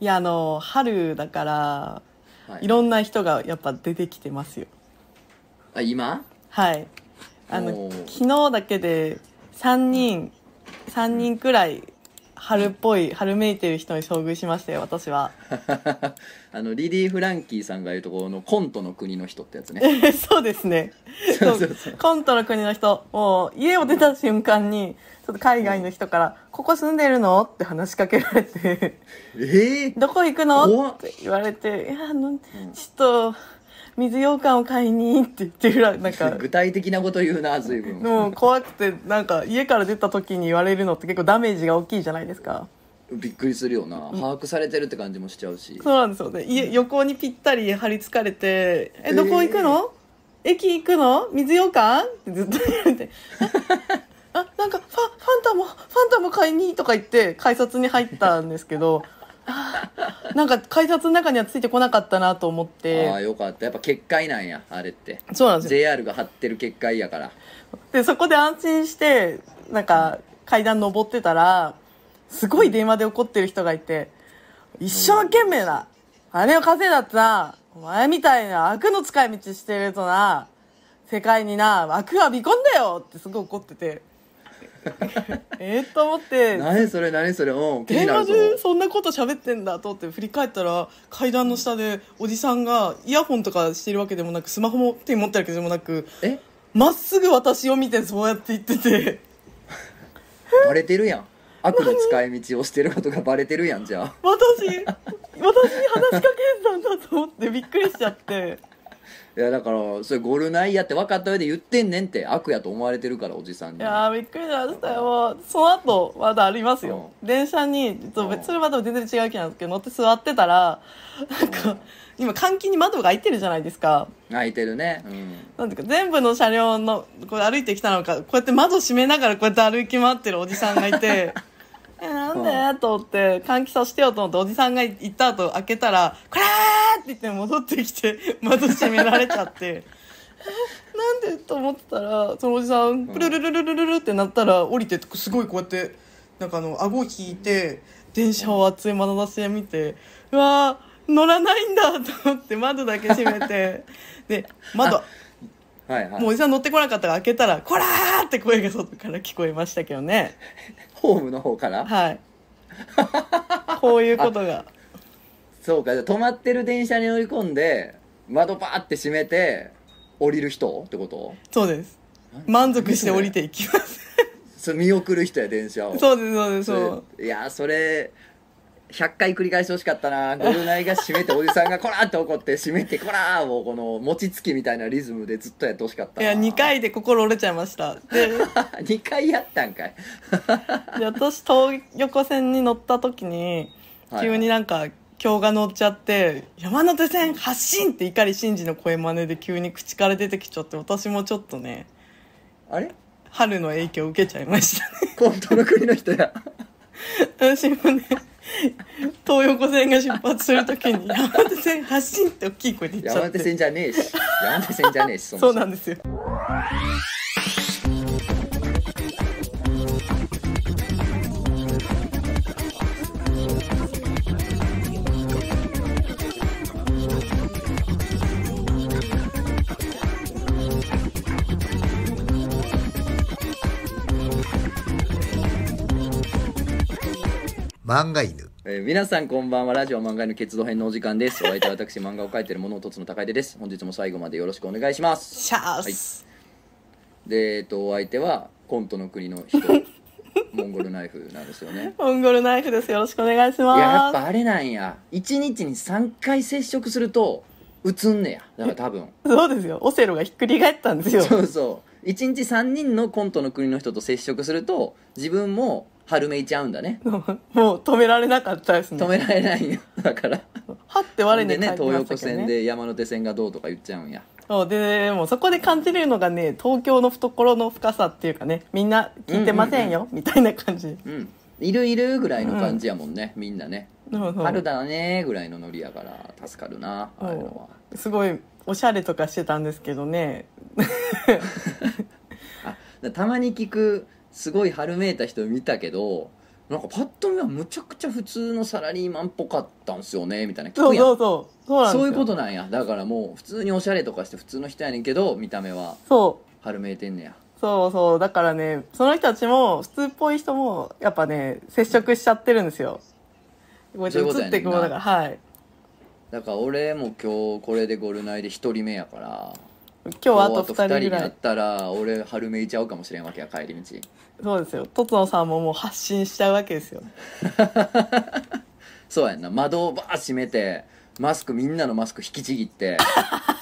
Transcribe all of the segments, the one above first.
いやあの春だから、はい。い、ろんな人がやっぱ出てきてますよ。あ今？はい。あの昨日だけで3人3人くらい春っぽい春めいてる人に遭遇しましたよ私は。あのリリー・フランキーさんが言うところのコントの国の人ってやつね。そうですね。コントの国の人。もう家を出た瞬間にちょっと海外の人から「ここ住んでるの?」って話しかけられて。ええ「どこ行くの?」怖っ。って言われて「いやあのちょっと水羊羹を買いに」って言ってるらなんか。具体的なこと言うな随分。もう怖くてなんか家から出た時に言われるのって結構ダメージが大きいじゃないですか。びっくりするよな。把握されてるって感じもしちゃうし。そうなんですよね。家横にぴったり張り付かれて「えどこ行くの、駅行くの？水羊羹?」ってずっと言われて「あなんかファファンタもファンタも買いに」とか言って改札に入ったんですけど なんか改札の中にはついてこなかったなと思っあて。あよかった。やっぱ結界なんやあれって。そうなんですよ。JR が張ってる結界やから。でそこで安心してなんか階段登ってたらすごい電話で怒ってる人がいて一生懸命な金を稼いだってなお前みたいな悪の使い道してるとな世界にな悪は見込んだよってすごい怒ってて えーと思って。何それ何それ。うん気に電話なるぞ。でそんなこと喋ってんだと思って振り返ったら階段の下でおじさんがイヤホンとかしてるわけでもなくスマホも手に持ってるわけでもなくえ？まっすぐ私を見てそうやって言ってて。バレてるやん。悪の使い道をしてることがバレてるやんじゃあ。私私に話しかけたんだと思ってびっくりしちゃっていやだからそれゴルナイやって分かった上で言ってんねんって悪やと思われてるからおじさんに。いやーびっくりしましたよ。その後まだありますよ。電車にちょっとそれまた全然違う気なんですけど乗って座ってたらなんか今換気に窓が開いてるじゃないですか。泣いてるね。うん。なんていうか全部の車両のこれ歩いてきたのかこうやって窓閉めながらこうやって歩き回ってるおじさんがいて えなんで？と思って換気させてよと思っておじさんが行った後開けたら「こらー!」って言って戻ってきて 窓閉められちゃってえなんで？と思ってたらそのおじさんプルルルルルルルってなったら降りてすごいこうやってなんかあの顎を引いて電車を熱い眼差しで見てうわー乗らないんだと思って窓だけ閉めてで窓はいはいもうおじさん乗ってこなかったから開けたら「こらー!」って声が外から聞こえましたけどねホームの方から？はい。こういうことが。そうか。じゃあ止まってる電車に乗り込んで窓バーって閉めて降りる人ってこと？そうです。満足して降りていきます。それ見送る人や電車を。そうですそうですそう。いやそれ100回繰り返してほしかったなゴルナイが閉めておじさんが「こら!」って怒って閉めて「こら!」をこの餅つきみたいなリズムでずっとやってほしかったないや2回で心折れちゃいました で2回やったんかいで私東横線に乗った時にはい急になんか今日が乗っちゃって「山手線発進!」って碇シンジの声真似で急に口から出てきちゃって私もちょっとねあれ？春の影響を受けちゃいましたねコントの国の人や 私もね 東横線が出発するときに 山手線発進って大きい声で言っちゃって。山手線じゃねえし。山手線じゃねえしそも。そうなんですよ漫画犬。えー皆さんこんばんは。ラジオ漫画の決動編のお時間です。お相手は私漫画を描いている物音の高出です。本日も最後までよろしくお願いします。シャース、でえっとお相手はコントの国の人 モンゴルナイフなんですよね。モンゴルナイフです。よろしくお願いしいややっまぱあれなんや。1日に3回接触するとうつんねや。だから多分。すそうですよ。オセロがひっくり返ったんですよ。そうそう。1日3人のコントの国の人と接触すると自分も春めいちゃうんだね。もう止められなかったですね。止められないんよ。だから。はって我に返り東横ましたけどね。線で山手線がどうとか言っちゃうんや。そう。でもうそこで感じるのがね東京の懐の深さっていうかねみんな聞いてませんよ、みたいな感じ。うん。いるいるぐらいの感じやもんね、みんなね。そうそう。春だねぐらいのノリやから助かるなああいうのは。すごいおしゃれとかしてたんですけどね。あたまに聞くすごい春めいた人見たけどなんかパッと見はむちゃくちゃ普通のサラリーマンっぽかったんすよねみたいな。聞そうそうそう。そうそういうことなんや。だからもう普通におしゃれとかして普通の人やねんけど見た目は。そう。春めいてんねや。そうそう。だからねその人たちも普通っぽい人もやっぱね接触しちゃってるんですよ。こうやって映っていくものだから。はい。だから俺も今日これでゴルナイで一人目やから今日はあと2人ぐにらい。なったら俺春めいちゃうかもしれんわけや帰り道そうですよ。とつのさんももう発信しちゃうわけですよ。そうやんな。窓をバーッ閉めてマスクみんなのマスク引きちぎって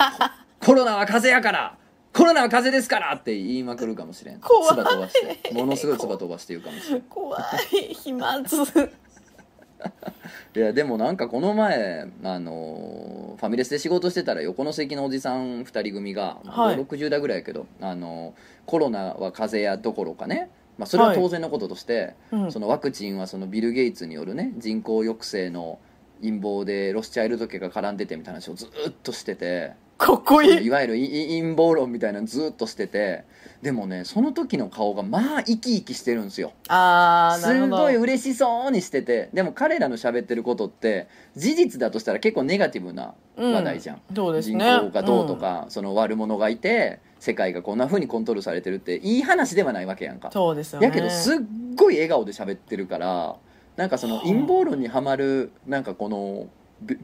コロナは風邪やからコロナは風邪ですからって言いまくるかもしれん。怖い。唾飛ばして。ものすごい唾飛ばして言うかもしれん。怖い。飛沫 いやでもなんかこの前あのファミレスで仕事してたら横の席のおじさん2人組が、はい。60代ぐらいやけどあのコロナは風邪やどころかね、まあ、それは当然のこととして、うん。そのワクチンはそのビル・ゲイツによるね人口抑制の陰謀でロスチャイルド家が絡んでてみたいな話をずっとしててかっこいい。いわゆるいい陰謀論みたいなのずっとしててでもねその時の顔がまあ生き生きしてるんですよ。あーなるほど。すごい嬉しそうにしてて。でも彼らの喋ってることって事実だとしたら結構ネガティブな話題じゃん、人そうですね。口がどうとか、その悪者がいて世界がこんな風にコントロールされてるっていい話ではないわけやんか。うんそうですよね。やけどすっごい笑顔で喋ってるからなんかその陰謀論にはまるなんかこのび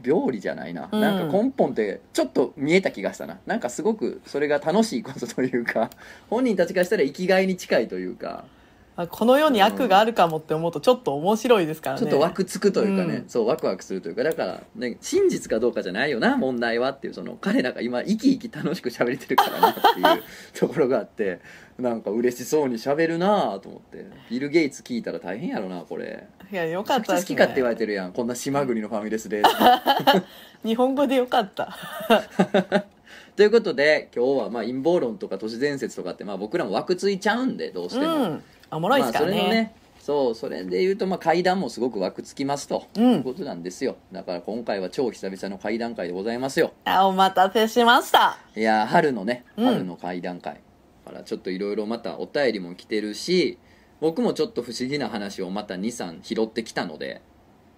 病理じゃないな、うん。なんか根本ってちょっと見えた気がしたな。なんかすごくそれが楽しいことというか本人たちからしたら生きがいに近いというかあこの世に悪があるかもって思うとちょっと面白いですからね。ちょっとワクつくというかね、うん。そうワクワクするというか。だから、ね、真実かどうかじゃないよな問題はっていうその彼らが今生き生き楽しく喋れてるからなっていうところがあって なんか嬉しそうに喋るなと思って。ビル・ゲイツ聞いたら大変やろなこれ。いやよかったね、好きかって言われてるやん。こんな島国のファミレスで 日本語でよかった。ということで今日はまあ陰謀論とか都市伝説とかってまあ僕らも枠ついちゃうんでどうしても、うんおもろいですからね,、まあ、それのねそうそれで言うとまあ階段もすごく枠つきますと、うん。いうことなんですよ。だから今回は超久々の階段会でございますよ。あお待たせしました。いやー春のねうん。春の階段会、からちょっといろいろまたお便りも来てるし僕もちょっと不思議な話をまた23拾ってきたので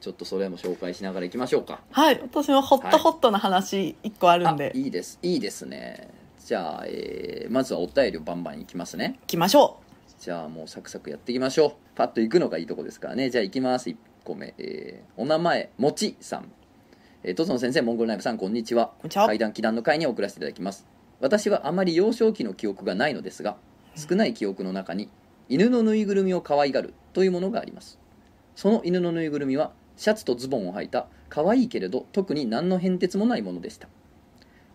ちょっとそれも紹介しながらいきましょうか。はい私もホットホットな話一個あるんで、あいいですいいですね。じゃあ、えーまずはお便りをバンバンいきますね。行きましょじゃあもうサクサクやっていきましょう。パッと行くのがいいとこですからね。じゃあ行きます。1個目、えーお名前もちさん。えー、とつの先生モンゴルナイフさんこんにちは。階段祈談の会に送らせていただきます。私はあまり幼少期の記憶がないのですが少ない記憶の中に犬のぬいぐるみを可愛がるというものがあります。その犬のぬいぐるみはシャツとズボンを履いた可愛いけれど特に何の変哲もないものでした。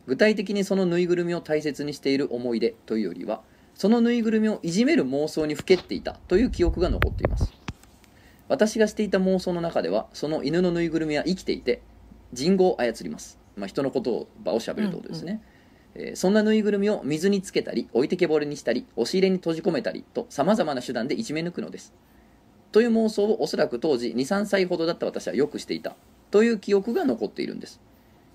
具体的にそのぬいぐるみを大切にしている思い出というよりはそのぬいぐるみをいじめる妄想にふけっていたという記憶が残っています。私がしていた妄想の中ではその犬のぬいぐるみは生きていて人語を操ります、まあ、人のことを場をしゃべるってことですね、えーそんなぬいぐるみを水につけたり置いてけぼりにしたり押し入れに閉じ込めたりとさまざまな手段でいじめ抜くのです。という妄想をおそらく当時23歳ほどだった私はよくしていたという記憶が残っているんです。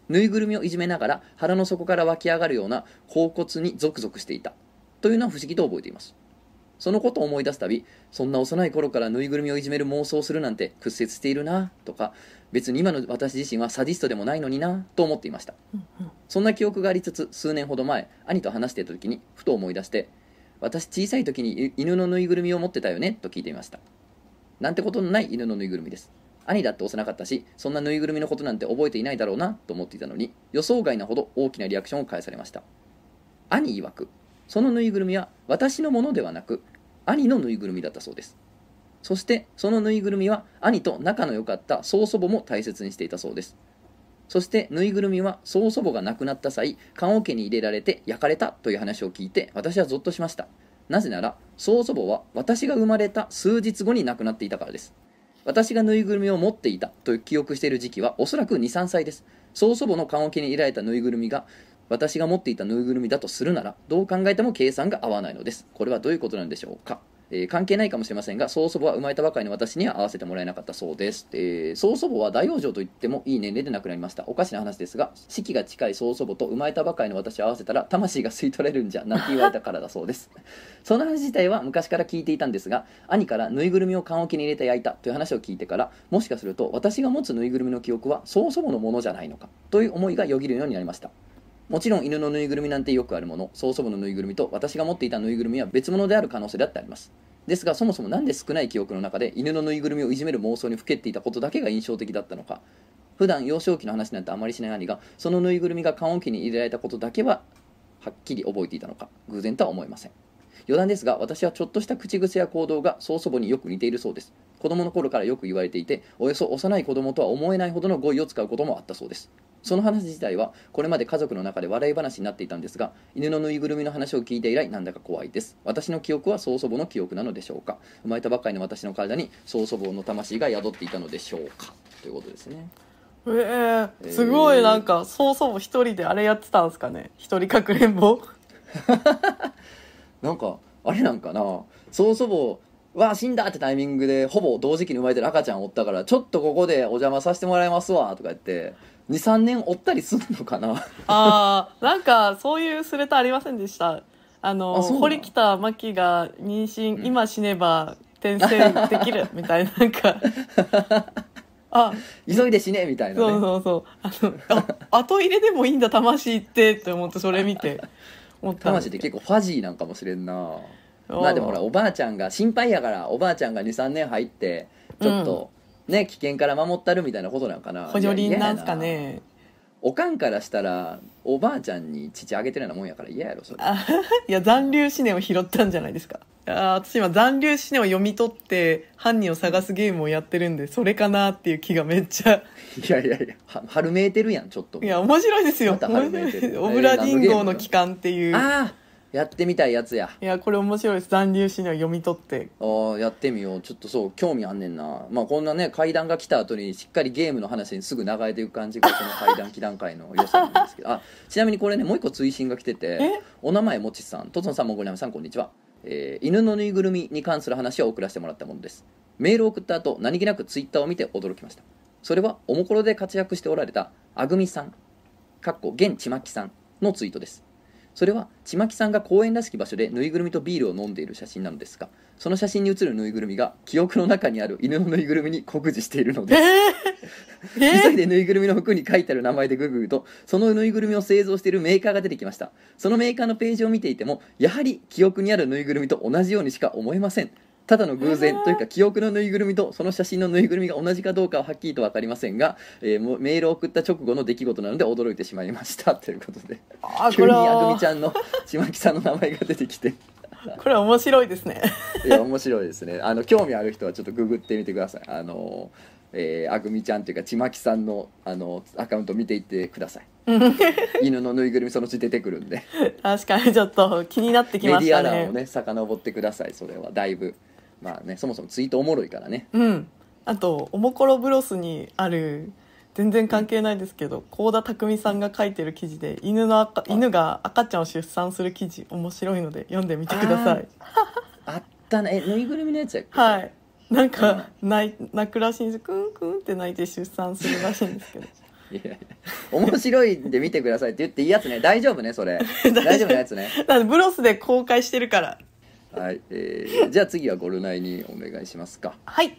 ぬいぐるみをいじめながら腹の底から湧き上がるような恍骨にゾクゾクしていたというのは不思議と覚えています。そのことを思い出すたびそんな幼い頃からぬいぐるみをいじめる妄想をするなんて屈折しているなとか別に今の私自身はサディストでもないのになと思っていました。そんな記憶がありつつ数年ほど前兄と話していた時にふと思い出して私小さい時に犬のぬいぐるみを持ってたよねと聞いていました。なんてことのない犬のぬいぐるみです。兄だって幼かったしそんなぬいぐるみのことなんて覚えていないだろうなと思っていたのに予想外なほど大きなリアクションを返されました。兄曰くそのぬいぐるみは私のものではなく兄のぬいぐるみだったそうです。そしてそのぬいぐるみは兄と仲の良かった曽祖母も大切にしていたそうです。そしてぬいぐるみは曽祖母が亡くなった際棺桶に入れられて焼かれたという話を聞いて私はゾッとしました。なぜなら曽祖母は私が生まれた数日後に亡くなっていたからです。私がぬいぐるみを持っていたという記憶している時期はおそらく23歳です。曽祖母の棺桶に入れられたぬいぐるみが私が持っていたぬいぐるみだとするならどう考えても計算が合わないのです。これはどういうことなんでしょうか。えー関係ないかもしれませんが曽祖母は生まれたばかりの私には会わせてもらえなかったそうです、えー曽祖母は大往生と言ってもいい年齢で亡くなりました。おかしな話ですが死期が近い曽祖母と生まれたばかりの私を合わせたら魂が吸い取れるんじゃなんて言われたからだそうです。その話自体は昔から聞いていたんですが兄からぬいぐるみを缶桶に入れて焼いたという話を聞いてからもしかすると私が持つぬいぐるみの記憶は曽祖母のものじゃないのかという思いがよぎるようになりました。もちろん犬のぬいぐるみなんてよくあるもの曽祖母のぬいぐるみと私が持っていたぬいぐるみは別物である可能性だってあります。ですがそもそも何で少ない記憶の中で犬のぬいぐるみをいじめる妄想にふけっていたことだけが印象的だったのか。普段幼少期の話なんてあまりしない兄がそのぬいぐるみが棺桶に入れられたことだけははっきり覚えていたのか偶然とは思えません。余談ですが私はちょっとした口癖や行動が曽祖母によく似ているそうです。子供の頃からよく言われていておよそ幼い子供とは思えないほどの語彙を使うこともあったそうです。その話自体はこれまで家族の中で笑い話になっていたんですが犬のぬいぐるみの話を聞いて以来なんだか怖いです。私の記憶は曽祖母の記憶なのでしょうか。生まれたばかりの私の体に曽祖母の魂が宿っていたのでしょうか。ということですね。えー、すごい。なんか曽祖母一人であれやってたんですかね。一人かくれんぼ なんかあれなんかな。曽祖母は死んだってタイミングでほぼ同時期に生まれてる赤ちゃんおったからちょっとここでお邪魔させてもらいますわとか言って23年おったりすんのかな。ああなんかそういうスレタありませんでした？あの？堀北真希が妊娠、うん。今死ねば転生できる みたいななんか。あ急いで死ねみたいなね。そうそうそう。あのあ後入れでもいいんだ魂ってって思ってそれ見て魂って結構ファジーなんかもしれんな。まあでもほらおばあちゃんが心配やからおばあちゃんが23年入ってちょっとね、危険から守ったるみたいなことなんかな。補助輪なんすかねおかんからしたらおばあちゃんに父あげてるようなもんやから嫌やろそれ。あ いや残留思念を拾ったんじゃないですか。いや私今残留思念を読み取って犯人を探すゲームをやってるんでそれかなっていう気がめっちゃ。いやいやいやは春めいてるやんちょっと。いや面白いですよ。ま オブラディンゴの帰還っていう。ああやってみたいやつや。いやこれ面白いです。残留思念を読み取って。あーやってみよう。ちょっとそう興味あんねんな。まあこんなね階段が来た後にしっかりゲームの話にすぐ流れていく感じがその階段祈段階の良さなんですけど。あちなみにこれねもう一個追伸が来ててえ？お名前もちさんとつのさんもごりなさんこんにちは、えー犬のぬいぐるみに関する話を送らせてもらったものです。メールを送った後何気なくツイッターを見て驚きました。それはおもころで活躍しておられたあぐみさんかっこ現ちまきさんのツイートですそれはちまきさんが公園らしき場所でぬいぐるみとビールを飲んでいる写真なのですがその写真に写るぬいぐるみが記憶の中にある犬のぬいぐるみに酷似しているのです。えー、急いえでぬいぐるみの服に書いてある名前でググるとそのぬいぐるみを製造しているメーカーが出てきました。そのメーカーのページを見ていてもやはり記憶にあるぬいぐるみと同じようにしか思えませんただの偶然というか記憶のぬいぐるみとその写真のぬいぐるみが同じかどうかははっきりと分かりませんが、えーもうメールを送った直後の出来事なので驚いてしまいました。ということであ急にあぐみはちゃんのちまきさんの名前が出てきて。これは面白いですね。いや面白いですね。あの興味ある人はちょっとググってみてください。あの、えーあぐみちゃんというかちまきさんのあのアカウント見ていってください。犬のぬいぐるみそのうち出てくるんで。確かにちょっと気になってきメディアましたね欄をね遡ってください。それはだいぶまあねそもそもツイートおもろいからね。うん。あとおもころブロスにある全然関係ないですけど幸田匠さんが書いてる記事で犬の赤犬が赤ちゃんを出産する記事面白いので読んでみてください。あったね。えぬいぐるみのやつやっけ？はい。なんか泣い泣くらしいんです。クンクンって泣いて出産するらしいんですけど。いやいや面白いんで見てくださいって言っていいやつね。大丈夫ねそれ。大丈夫。なやつね。ブロスで公開してるからはい、えーじゃあ次はゴルナイにお願いしますかはい。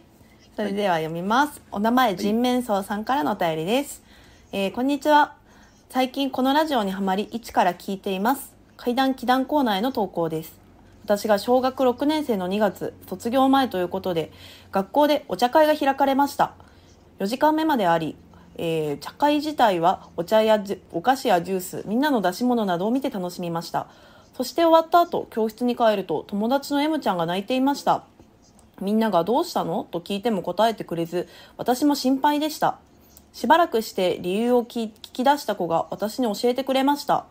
それでは読みます。お名前、人面相さんからのお便りです。えーこんにちは。最近このラジオにハマり、一から聞いています。階段祈談コーナーへの投稿です。私が小学6年生の2月、卒業前ということで、学校でお茶会が開かれました。4時間目まであり、えー茶会自体はお茶やじゅお菓子やジュース、みんなの出し物などを見て楽しみました。そして終わった後、教室に帰ると友達の M ちゃんが泣いていました。みんながどうしたの？と聞いても答えてくれず、私も心配でした。しばらくして理由を聞き出した子が私に教えてくれました。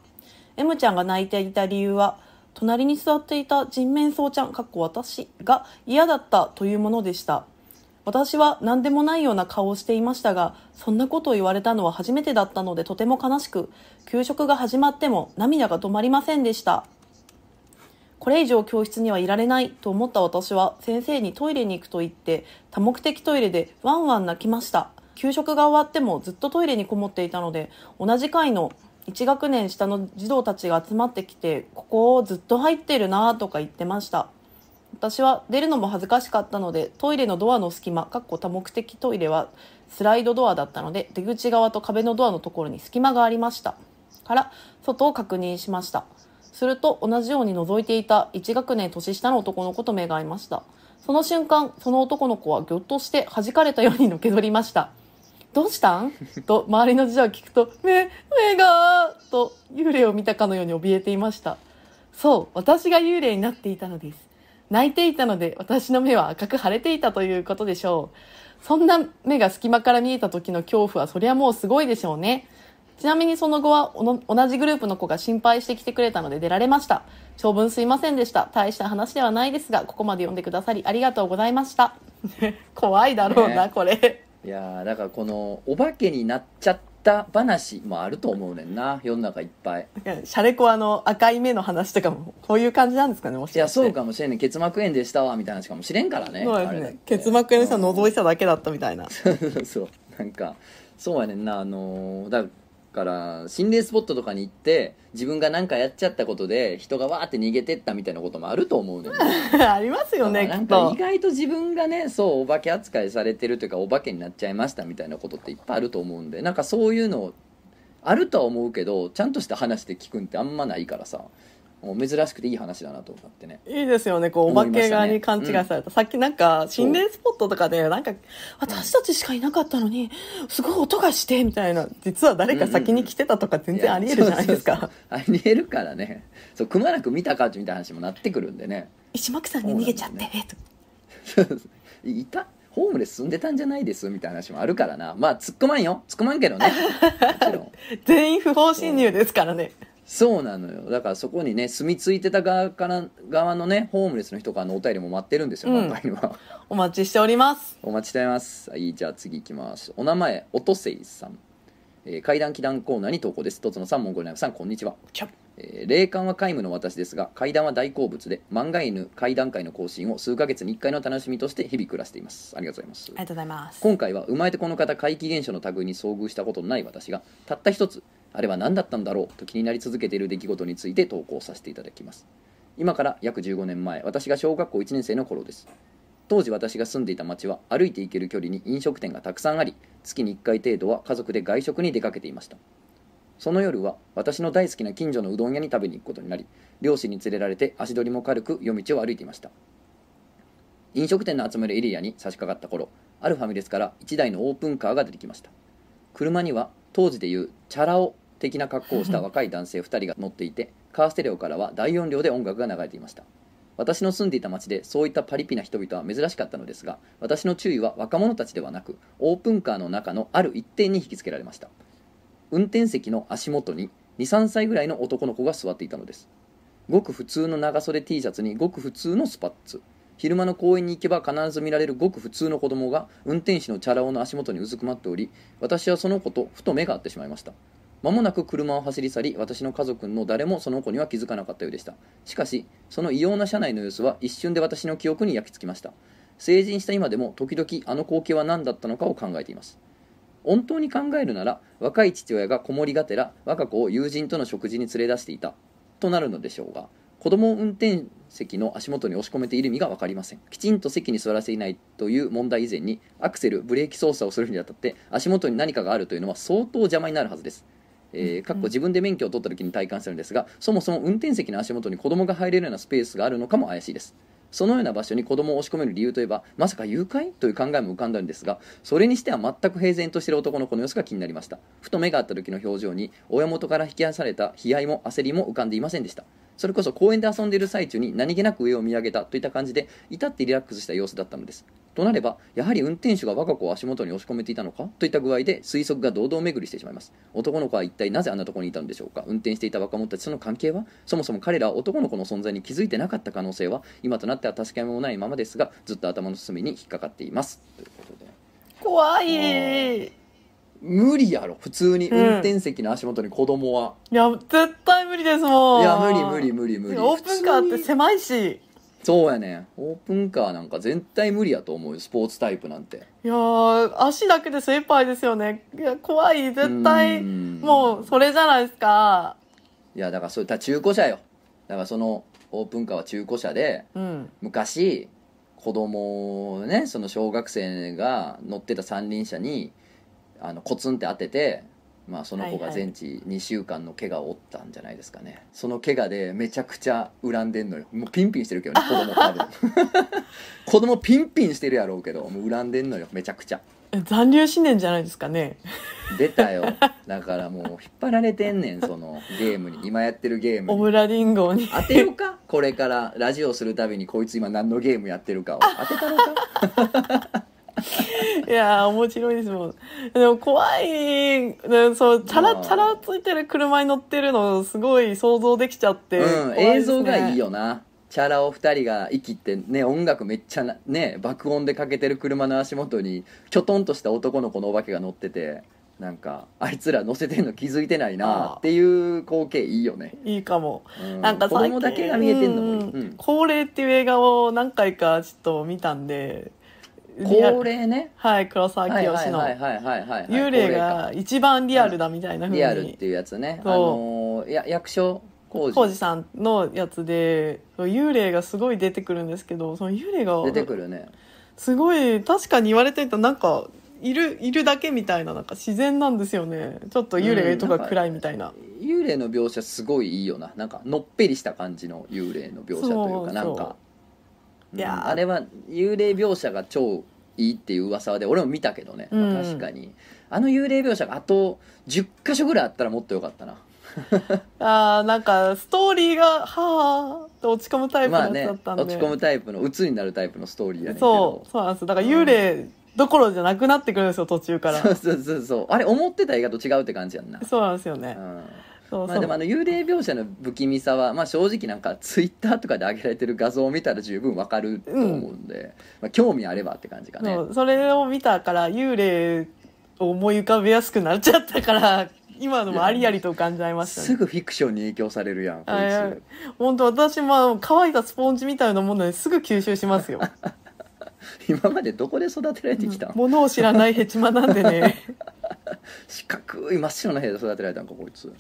M ちゃんが泣いていた理由は、隣に座っていた人面相ちゃん、かっこ私が嫌だったというものでした。私は何でもないような顔をしていましたが、そんなことを言われたのは初めてだったのでとても悲しく、給食が始まっても涙が止まりませんでした。これ以上教室にはいられないと思った私は先生にトイレに行くと言って多目的トイレでワンワン泣きました。給食が終わってもずっとトイレにこもっていたので同じ階の1学年下の児童たちが集まってきてここをずっと入ってるなとか言ってました。私は出るのも恥ずかしかったのでトイレのドアの隙間かっこ多目的トイレはスライドドアだったので出口側と壁のドアのところに隙間がありました。から外を確認しました。すると同じように覗いていた1学年年下の男の子と目が合いました。その瞬間その男の子はぎょっとして弾かれたようにのけぞりました。どうしたん？と周りの事情を聞くと目 目がと幽霊を見たかのように怯えていました。そう私が幽霊になっていたのです。泣いていたので私の目は赤く腫れていたということでしょう。そんな目が隙間から見えた時の恐怖はそりゃもうすごいでしょうね。ちなみにその後はおの同じグループの子が心配してきてくれたので出られました。長文すいませんでした。大した話ではないですがここまで読んでくださりありがとうございました。怖いだろうな、ね。これ。いやーだからこのお化けになっちゃった話もあると思うねんな。世の中いっぱい。シャレコアの赤い目の話とかもこういう感じなんですかねもしかして。いやそうかもしれんね。結膜炎でしたわみたいな話かもしれんからね。そうですね。結膜炎さん覗いてただけだったみたいな。そ うそう。なんかそうやねんな。あのーだから心霊スポットとかに行って自分が何かやっちゃったことで人がわーって逃げてったみたいなこともあると思うねんなありますよねきっなんかと意外と自分がねそうお化け扱いされてるというかお化けになっちゃいましたみたいなことっていっぱいあると思うんでなんかそういうのあるとは思うけどちゃんとした話で聞くんってあんまないからさ珍しくていい話だなと思ってね。いいですよねこうお化け側に勘違いされた、さっきなんか心霊スポットとかでなんか私たちしかいなかったのにすごい音がしてみたいな実は誰か先に来てたとか全然ありえるじゃないですか、ありえるからね。そうくまなく見たかみたいな話もなってくるんでね。石巻さんに逃げちゃって、といた？ホームレス住んでたんじゃないですみたいな話もあるからな。まあ突っ込まんよ。突っ込まんけどね。全員不法侵入ですからねそうなのよ。だからそこにね住み着いてた側から側のねホームレスの人からのお便りも待ってるんですようん。今回は、お待ちしております。お待ちしております。はいじゃあ次いきます。お名前おとせいさん、えー、怪談祈談コーナーに投稿です。とつのさんモンゴルナイフさんこんにちはえー霊感は皆無の私ですが怪談は大好物で漫画犬怪談会の更新を数ヶ月に1回の楽しみとして日々暮らしています。ありがとうございます。ありがとうございます。今回は生まれてこの方怪奇現象の類に遭遇したことのない私がたった一つ。あれは何だったんだろうと気になり続けている出来事について投稿させていただきます。今から約15年前私が小学校1年生の頃です当時私が住んでいた町は歩いて行ける距離に飲食店がたくさんあり月に1回程度は家族で外食に出かけていましたその夜は私の大好きな近所のうどん屋に食べに行くことになり両親に連れられて足取りも軽く夜道を歩いていました。飲食店の集まるエリアに差し掛かった頃あるファミレスから1台のオープンカーが出てきました。車には当時でいうチャラ男的な格好をした 若い男性2人が乗っていてカーステレオからは大音量で音楽が流れていました。私の住んでいた町でそういったパリピな人々は珍しかったのですが私の注意は若者たちではなくオープンカーの中のある一点に引きつけられました運転席の足元に23歳ぐらいの男の子が座っていたのです。ごく普通の長袖 T シャツにごく普通のスパッツ。昼間の公園に行けば必ず見られるごく普通の子供が運転手のチャラ男の足元にうずくまっており私はその子とふと目が合ってしまいました。間もなく車を走り去り私の家族の誰もその子には気づかなかったようでした。しかしその異様な車内の様子は一瞬で私の記憶に焼き付きました。成人した今でも時々あの光景は何だったのかを考えています。本当に考えるなら若い父親が子守がてら我が子を友人との食事に連れ出していたとなるのでしょうが子供を運転席の足元に押し込めている意味が分かりません。きちんと席に座らせていないという問題以前にアクセルブレーキ操作をするにあたって足元に何かがあるというのは相当邪魔になるはずです。えー、かっこ自分で免許を取った時に体感するんですがそもそも運転席の足元に子供が入れるようなスペースがあるのかも怪しいですそのような場所に子供を押し込める理由といえばまさか誘拐という考えも浮かんだんですがそれにしては全く平然としている男の子の様子が気になりました。ふと目が合った時の表情に親元から引き出された悲哀も焦りも浮かんでいませんでした。それこそ公園で遊んでいる最中に何気なく上を見上げたといった感じで至ってリラックスした様子だったのです。となればやはり運転手が我が子を足元に押し込めていたのか？といった具合で推測が堂々巡りしてしまいます。男の子は一体なぜあんなところにいたのでしょうか？運転していた若者たちとの関係は？そもそも彼らは男の子の存在に気づいてなかった可能性は？今となっては確かめもないままですがずっと頭の隅に引っかかっています。ということで。怖い。無理やろ。普通にうん。運転席の足元に子供は、いや絶対無理ですもんいや無理無理無理無理。オープンカーって狭いしそうやね。んオープンカーなんか絶対無理やと思うよ。スポーツタイプなんて。いやー足だけで精一杯ですよね。いや怖い。絶対うん。もうそれじゃないですか。いやだからそれだから中古車よ。だからそのオープンカーは中古車でうん。昔子供をねその小学生が乗ってた三輪車にあのコツンって当てて、まあ、その子がはいはい。全治2週間の怪我を負ったんじゃないですかね、その怪我でめちゃくちゃ恨んでんのよ。もうピンピンしてるけどね 子供多分。子供ピンピンしてるやろうけどもう恨んでんのよめちゃくちゃ。え残留思念じゃないですかね。出たよ。だからもう引っ張られてんねんそのゲームに。今やってるゲームに。オムラリンゴに。当てようか？これからラジオするたびにこいつ今何のゲームやってるかを。当てたろうか？いやー面白いですもん。でも怖い。でそうチャラまあ。チャラついてる車に乗ってるのすごい想像できちゃって、うん、映像がいいよな。チャラ男2人が息ってね音楽めっちゃなね爆音でかけてる車の足元にきょとんとした男の子のお化けが乗っててなんかあいつら乗せてんの気づいてないなっていう光景いいよね、いいかも。うん、なんか子供だけが見えてんのもいい、ううん。ん、高齢っていう映画を何回かちょっと見たんで高齢ね。はい黒沢はい清の幽霊が一番リアルだみたいな風リアルっにていうやつね。あのーや役所工浩事二さんのやつで幽霊がすごい出てくるんですけどその幽霊が出てくるね。すごい確かに言われてみたらなんかいるいるだけみたいななんか自然なんですよね。ちょっと幽霊とか暗いみたいな、幽霊の描写すごいいいよな。なんかのっぺりした感じの幽霊の描写というかなんかいやあれは幽霊描写が超いいっていう噂で俺も見たけどね、確かに。あの幽霊描写があと10箇所ぐらいあったらもっとよかったな。あーなんかストーリーがはあって落ち込むタイプのやつまあねだったんで、落ち込むタイプの鬱になるタイプのストーリーやねそど。うそうなんです。だから幽霊どころじゃなくなってくるんですよ途中から。そうそうそうそう。あれ思ってた映画と違うって感じやんな、そうなんですよね、うんそうそう、まあでもあの幽霊描写の不気味さは、まあ、正直なんかツイッターとかで上げられてる画像を見たら十分わかると思うんで、まあ、興味あればって感じかね。それを見たから幽霊を思い浮かべやすくなっちゃったから 今のもありありと感じちゃいましたね。すぐフィクションに影響されるやんこい本当私も乾いたスポンジみたいなものですぐ吸収しますよ。今までどこで育てられてきたん、ものを知らないヘチマなんでね 四角い真っ白な部屋で育てられたんかこいつ。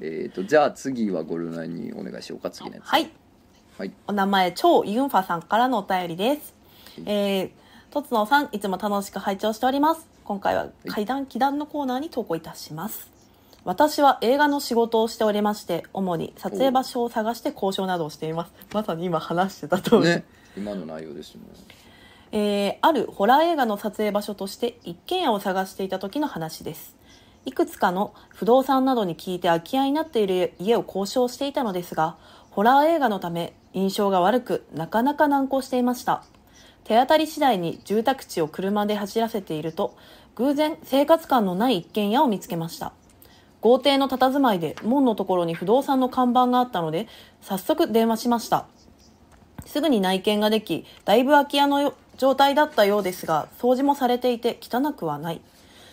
えっとじゃあ次はゴルナにお願いしようか次のやつ。はい。はい。お名前超ユンファさんからのお便りです。えー、とつのさんいつも楽しく拝聴しております。今回は怪談祈談のコーナーに投稿いたします。私は映画の仕事をしておりまして主に撮影場所を探して交渉などをしています。まさに今話してた通り、ね。今の内容ですねえーあるホラー映画の撮影場所として一軒家を探していた時の話です。いくつかの不動産などに聞いて空き家になっている家を交渉していたのですがホラー映画のため印象が悪くなかなか難航していました。手当たり次第に住宅地を車で走らせていると偶然生活感のない一軒家を見つけました。豪邸の佇まいで門のところに不動産の看板があったので早速電話しました。すぐに内見ができだいぶ空き家の状態だったようですが掃除もされていて汚くはない。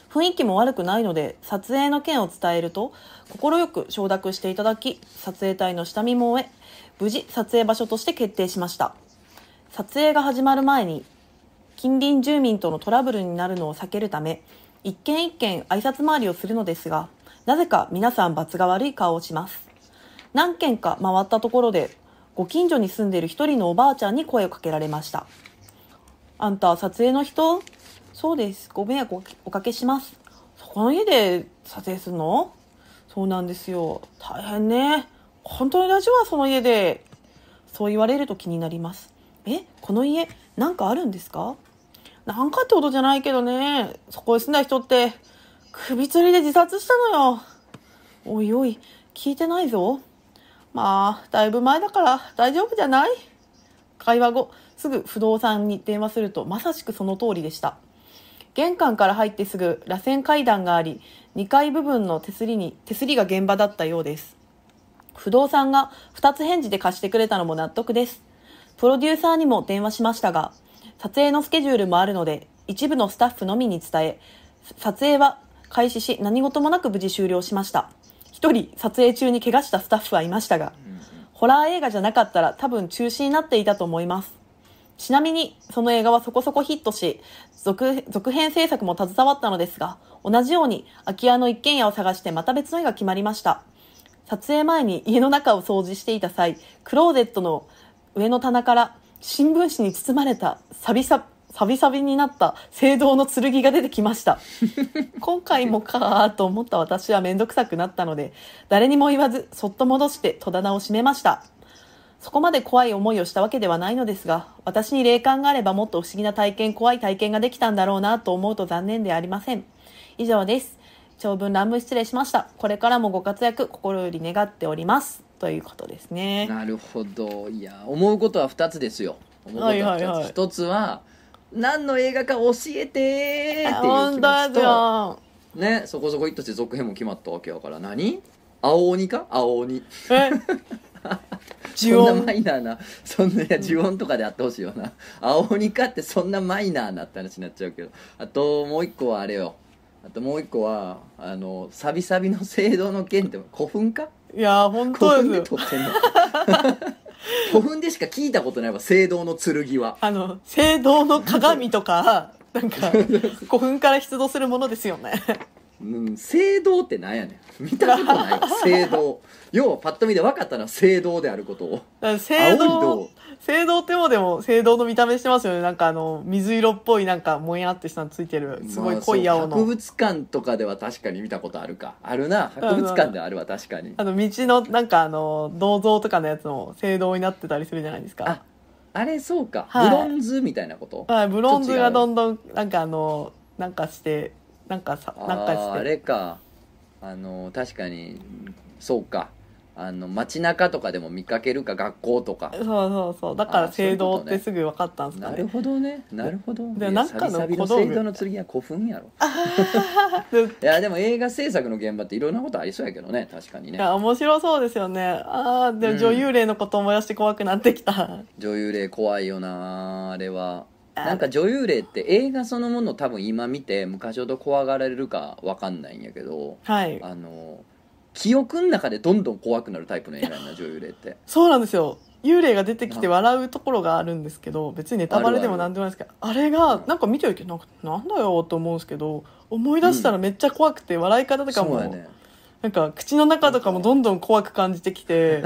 雰囲気も悪くないので撮影の件を伝えると快く承諾していただき撮影隊の下見も終え無事撮影場所として決定しました。撮影が始まる前に近隣住民とのトラブルになるのを避けるため一軒一軒挨拶回りをするのですがなぜか皆さん罰が悪い顔をします。何軒か回ったところでご近所に住んでいる一人のおばあちゃんに声をかけられました。あんた撮影の人？そうです。ご迷惑おかけします。そこの家で撮影するの？そうなんですよ。大変ね。本当にラジオはその家で。そう言われると気になります。え？この家なんかあるんですか？なんかってことじゃないけどね。そこに住んだ人って首吊りで自殺したのよ。おいおい聞いてないぞ。まあだいぶ前だから大丈夫じゃない？会話後。すぐ不動産に電話するとまさしくその通りでした。玄関から入ってすぐ螺旋階段があり2階部分の手すりに手すりが現場だったようです。不動産が2つ返事で貸してくれたのも納得です。プロデューサーにも電話しましたが撮影のスケジュールもあるので一部のスタッフのみに伝え撮影は開始し何事もなく無事終了しました。一人撮影中に怪我したスタッフはいましたがホラー映画じゃなかったら多分中止になっていたと思いますちなみにその映画はそこそこヒットし続続編制作も携わったのですが同じように空き家の一軒家を探してまた別の絵が決まりました。撮影前に家の中を掃除していた際クローゼットの上の棚から新聞紙に包まれたサビササビサビになった聖堂の剣が出てきました。今回もかーと思った私は面倒くさくなったので誰にも言わずそっと戻して戸棚を閉めましたそこまで怖い思いをしたわけではないのですが私に霊感があればもっと不思議な体験怖い体験ができたんだろうなと思うと残念でありません。以上です。長文乱文失礼しました。これからもご活躍心より願っております。ということですね。なるほど。いや思うことは2つですよ。思うことは2つ、はいはいはい。1つは何の映画か教えてーっていう気本当持ちですとよねそこそこヒットして続編も決まったわけやから。何？青鬼か？青鬼。え？呪 そんな音マイナーなそんな呪音とかであってほしいよな。青鬼かってそんなマイナーなって話になっちゃうけど。あともう一個はあれよ。あともう一個はあのサビサビの聖堂の剣って古墳か？いや本古墳当でよです撮ってんの。古墳でしか聞いたことないわ聖堂の剣は。あの聖堂の鏡とかなんか 古墳から出土するものですよねうん、聖堂ってなんやねん。見たことない。わ聖堂要はパッと見で分かったのは聖堂であることを。だから聖青い堂銅聖堂ってもでも聖堂の見た目してますよね。なんかあの水色っぽいなんかもやってしたのついてる。すごい濃い青の、まあそう博物館とかでは確かに見たことあるか。あるな。博物館ではあるわ確かに。あの道のなんかあの銅像とかのやつも聖堂になってたりするじゃないですか。ああれそうか、はい。ブロンズみたいなこと？はい、ブロンズがどんどんなんかあのなんかしてなんかさなんかして。れか。あの確かに。そうか。あの街中とかでも見かけるか学校とか。そうそうそう。だから聖堂ってすぐ分かったんですかね。なるほどね。なるほど。でなんかの小道具。聖堂の剣は古墳やろ。でいやでも映画制作の現場っていろんなことありそうやけどね。確かにね。いや面白そうですよね。ああでうんも女優霊のこと思い出して怖くなってきた、女優霊怖いよなあれは。あなんか女優霊って映画そのもの多分今見て昔ほど怖がられるかわかんないんやけどはい。あの記憶の中でどんどん怖くなるタイプの 映画やな女優霊って。そうなんですよ。幽霊が出てきて笑うところがあるんですけど別にネタバレでもなんでもないですけどあれがなんか見てるけどなんかなんだよと思うんですけど思い出したらめっちゃ怖くて笑い方とかも、そうやね。なんか口の中とかもどんどん怖く感じてきて。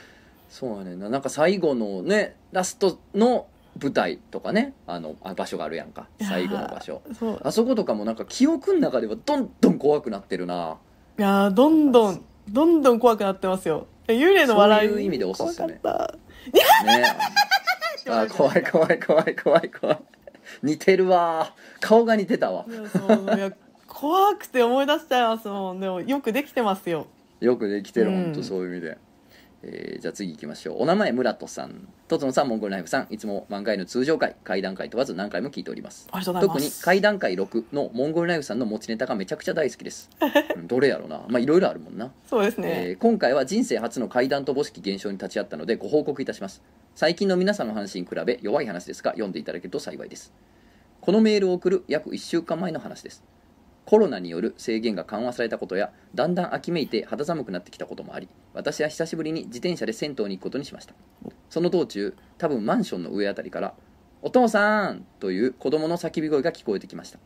そうやねんな。なんか最後のねラストの舞台とかねあのあ場所があるやんか。最後の場所。そう。あそことかもなんか記憶の中ではどんどん怖くなってるな。いやーどんどんどんどん怖くなってますよ。幽霊の笑いそういう意味でおすすめ。怖かった。ね。あ怖い怖い怖い怖い怖い。似てるわ顔が似てたわ。いや怖くて思い出しちゃいますもん。でもよくできてますよ。よくできてる、うん本当そういう意味で、えーじゃあ次行きましょう。お名前村戸さん。とつのさんモンゴルナイフさん。いつも満開の通常回怪談会問わず何回も聞いております。ありがとうござい特にます怪談会6のモンゴルナイフさんの持ちネタがめちゃくちゃ大好きです、うんどれやろな。まあいろいろあるもんな。そうですね、えー今回は人生初の怪談と母式現象に立ち会ったのでご報告いたします。最近の皆さんの話に比べ弱い話ですが読んでいただけると幸いです。このメールを送る約1週間前の話ですコロナによる制限が緩和されたことやだんだん秋めいて肌寒くなってきたこともあり私は久しぶりに自転車で銭湯に行くことにしました。その道中多分マンションの上あたりから「お父さん!」という子供の叫び声が聞こえてきました。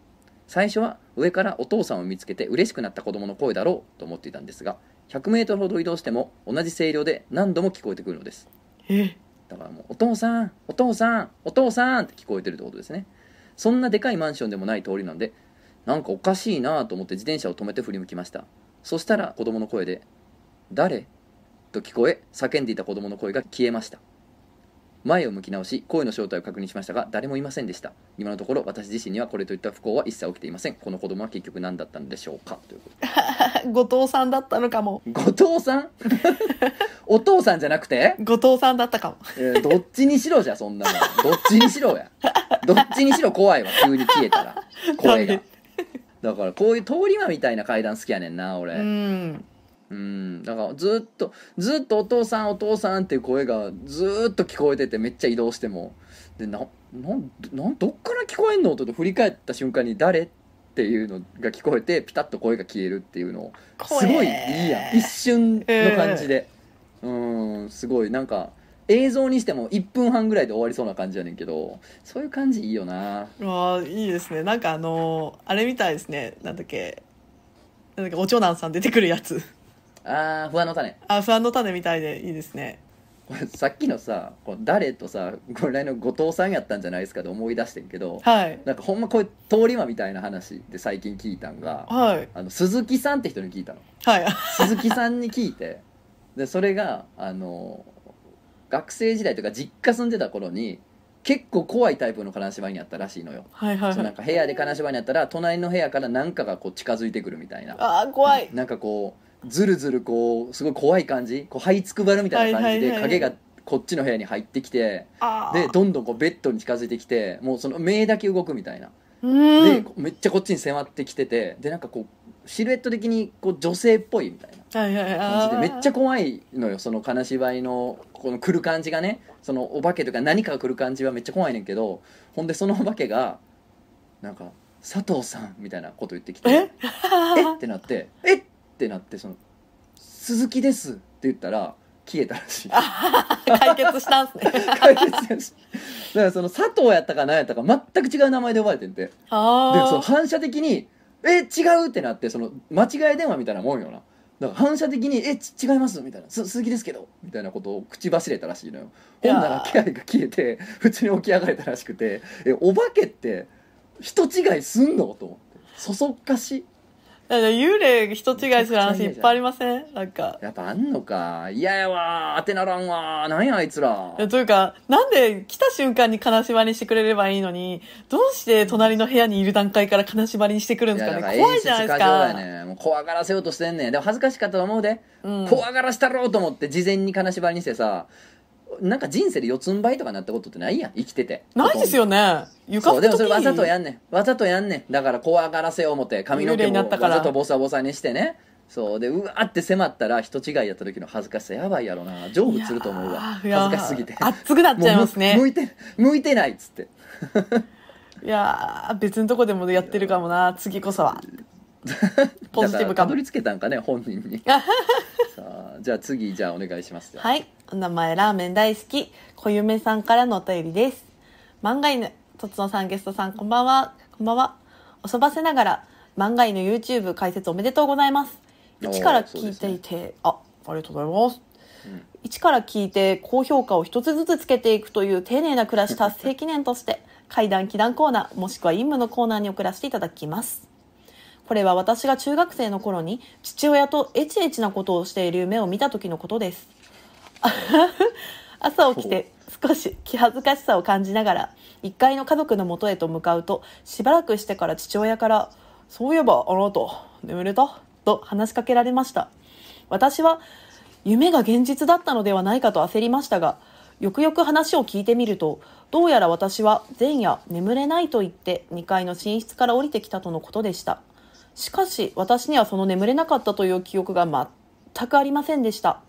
最初は上からお父さんを見つけて嬉しくなった子供の声だろうと思っていたんですが 100m ほど移動しても同じ声量で何度も聞こえてくるのです。え？だからもう「お父さん！お父さん！お父さん!」って聞こえてるってことですね。そんなでかいマンションでもない通りなんでなんかおかしいなと思って自転車を止めて振り向きました。そしたら子供の声で「誰?」と聞こえ叫んでいた子供の声が消えました。前を向き直し声の正体を確認しましたが誰もいませんでした。今のところ私自身にはこれといった不幸は一切起きていません。この子供は結局何だったんでしょうか？ということ 後藤さんだったのかも。で後藤さん？お父さんじゃなくて？後藤さんだったかも。えーどっちにしろじゃそんなもん。どっちにしろや。どっちにしろ怖いわ急に消えたら。声がだからこういう通り魔みたいな階段好きやねんな俺。うん。うん。だからずっとずっと「お父さんお父さん」っていう声がずっと聞こえててめっちゃ移動しても。でななんなんどっから聞こえんのと振り返った瞬間に「誰?」ってっていうのが聞こえてピタッと声が消えるっていうの。をすごいいいやん。一瞬の感じで、うん。すごい。なんか映像にしても1分半ぐらいで終わりそうな感じやねんけどそういう感じいいよな。わあいいですね。なんかあのーあれみたいですね。なんだっけ。なんだっけお長男さん出てくるやつ。あー不安の種。あ不安の種みたいでいいですね。さっきのさこう誰とさこれの後藤さんやったんじゃないですかと思い出してんけどはい。なんかほんまこれ通り魔みたいな話で最近聞いたんがはい。あの鈴木さんって人に聞いたの。はい。鈴木さんに聞いてでそれがあの学生時代とか実家住んでた頃に結構怖いタイプの金縛りにあったらしいのよ、はいはいそうなんはいか部屋で金縛りにあったら隣の部屋から何かがこう近づいてくるみたいな。あー怖い。なんかこうずるずるこうすごい怖い感じ。こう這いつくばるみたいな感じではいはいはい影がこっちの部屋に入ってきてあー。でどんどんこうベッドに近づいてきてもうその目だけ動くみたいな。うでめっちゃこっちに迫ってきててでなんかこうシルエット的にこう女性っぽいみたいなはいはいはい。感じでめっちゃ怖いのよその金縛りのこの来る感じがねそのお化けとか何かが来る感じはめっちゃ怖いねんけどほんでそのお化けがなんか「佐藤さん」みたいなこと言ってきてえ？え？ってなって「え？っ!」てなってその「鈴木です」って言ったら消えたらしい。解決したんすね。解決やしだからその佐藤やったか何やったか全く違う名前で呼ばれてんて。でその反射的に「え？違う!」ってなってその間違い電話みたいなもんよなだから反射的に「えち違います」みたいな「す鈴木ですけど」みたいなことを口走れたらしいのよ。ほんなら気配が消えて普通に起き上がれたらしくて「えお化けって人違いすんの?」と思って。そそっかしだから幽霊人違いする話いっぱいありません？なんか。やっぱあんのか。嫌やわー。当てならんわー。なんやあいつら。いやというかなんで来た瞬間に金縛りにしてくれればいいのにどうして隣の部屋にいる段階から金縛りにしてくるんですかね？から怖いじゃないですか、ねもう怖がらせようとしてんねん。でも恥ずかしかったと思うで、うん。怖がらしたろうと思って事前に金縛りにしてさなんか人生で四つん這いとかなったことってないやん生きてて。ないですよね。床そうでもそれわざとんやんねん。わざとやんねん。だから怖がらせよう思って髪の毛もになったから。わざとボサボサにしてね。そうでうわーって迫ったら人違いやった時の恥ずかしさやばいやろな。成仏すると思うわ。恥ずかしすぎて。熱くなっちゃいますね。向いて向いてないっつって。いやー別のとこでもやってるかもな。次こそは。ポジティブかも。たどり着けたんかね本人に。さあじゃあ次じゃあお願いしますよ。はい。お名前、ラーメン大好き、小夢さんからのお便りです。漫画犬、とつのさんゲストさん、こんばんは。こんばんは。おそばせながら、漫画犬 YouTube 解説おめでとうございます。一から聞いていて、あ、ありがとうございます。一から聞いて高評価を一つずつつけていくという丁寧な暮らし達成記念として階段祈談コーナーもしくは陰夢のコーナーに送らせていただきますこれは私が中学生の頃に父親とエチエチなことをしている夢を見た時のことです 朝起きて少し気恥ずかしさを感じながら1階の家族の元へと向かうとしばらくしてから父親から「そういえばあなた眠れた?」と話しかけられました。私は夢が現実だったのではないかと焦りましたがよくよく話を聞いてみるとどうやら私は前夜眠れないと言って2階の寝室から降りてきたとのことでした。しかし私にはその眠れなかったという記憶が全くありませんでした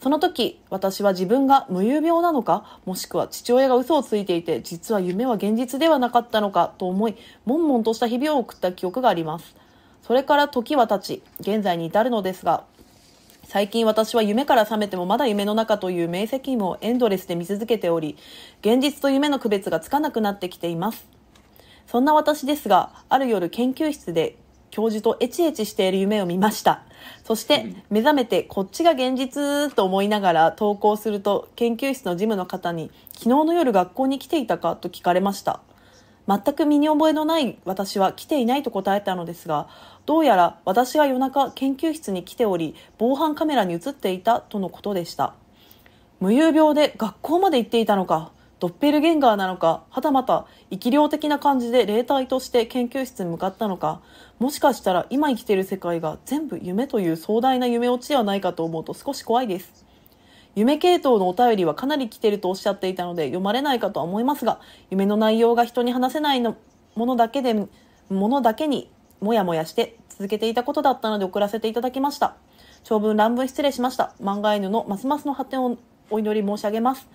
その時私は自分が無遊病なのかもしくは父親が嘘をついていて実は夢は現実ではなかったのかと思い悶々とした日々を送った記憶があります。それから時は経ち現在に至るのですが最近私は夢から覚めてもまだ夢の中という明晰夢をエンドレスで見続けており現実と夢の区別がつかなくなってきています。そんな私ですがある夜研究室で教授とエチエチしている夢を見ました。そして目覚めてこっちが現実と思いながら投稿すると研究室の事務の方に昨日の夜学校に来ていたかと聞かれました。全く身に覚えのない私は来ていないと答えたのですがどうやら私が夜中研究室に来ており防犯カメラに映っていたとのことでした。無遊病で学校まで行っていたのかドッペルゲンガーなのかはたまた生き量的な感じで霊体として研究室に向かったのかもしかしたら今生きている世界が全部夢という壮大な夢落ちではないかと思うと少し怖いです。夢系統のお便りはかなり来てるとおっしゃっていたので読まれないかとは思いますが夢の内容が人に話せないのものだけでものだけにもやもやして続けていたことだったので送らせていただきました。長文乱文失礼しました。漫画犬のますますの発展をお祈り申し上げます。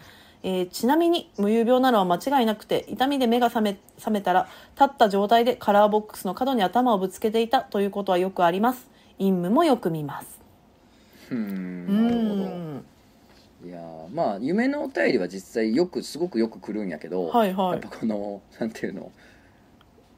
えーちなみに無遊病なのは間違いなくて痛みで目が覚め覚めたら立った状態でカラーボックスの角に頭をぶつけていたということはよくあります。陰夢もよく見ます。うーうん。なるほど。いやーまあ夢のお便りは実際よくすごくよく来るんやけど、はいはい。やっぱこのなんていうの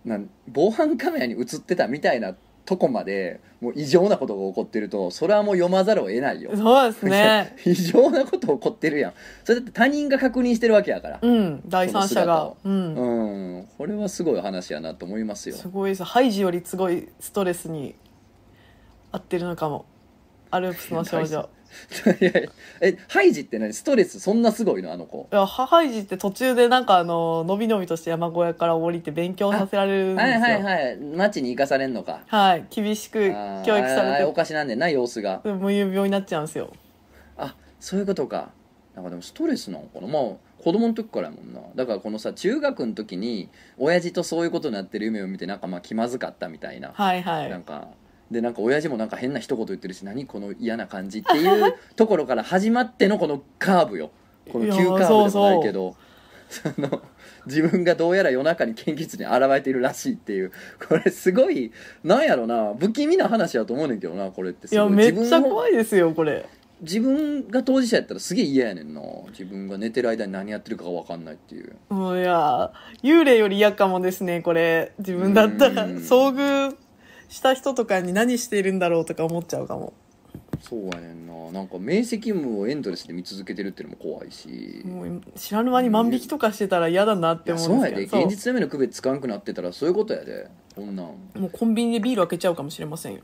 なん防犯カメラに映ってたみたいなとこまでもう異常なことが起こってるとそれはもう読まざるを得ないよ。そうですね。異常なこと起こってるやん。それだって他人が確認してるわけやから。うん。第三者が。ううん。ん。これはすごい話やなと思いますよ。すごいですハイジよりすごいストレスに合ってるのかも。アルプスの少女いやいやえハイジって何？ストレスそんなすごいの？あの子。いやハハイジって途中でなんかあののびのびとして山小屋から降りて勉強させられるんですよ。はいはいはい。町に行かされんのか。はい。厳しく教育さあれおれてかしなんでんな様子が。無遊病になっちゃうんですよ。あそういうことか。なんかでもストレスなのかな。まあ子供の時からやもんな。だからこのさ中学の時に親父とそういうことになってる夢を見てなんかまあ気まずかったみたいな、はいはい。なんかでなんか親父もなんか変な一言言ってるし何この嫌な感じっていうところから始まってのこのカーブよ。この急カーブでもないけど。その自分がどうやら夜中に献血に現れているらしいっていう。これすごいなんやろな。不気味な話やと思うねんけどなこれって。いやすごい。めっちゃ怖いですよこれ。自分が当事者やったらすげえ嫌やねんな。自分が寝てる間に何やってるかが分かんないっていう。もういや幽霊より嫌かもですねこれ。自分だったらうん。遭遇した人とかに何しているんだろうとか思っちゃうかも。そうやねんな。なんか明晰夢をエンドレスで見続けてるっていうのも怖いし。もう知らぬ間に万引きとかしてたら嫌だなっていや思そううんやでですけど。現実の夢の区別つかんくなってたらそういうことやで。こんなん。そうもうコンビニでビール開けちゃうかもしれませんよ。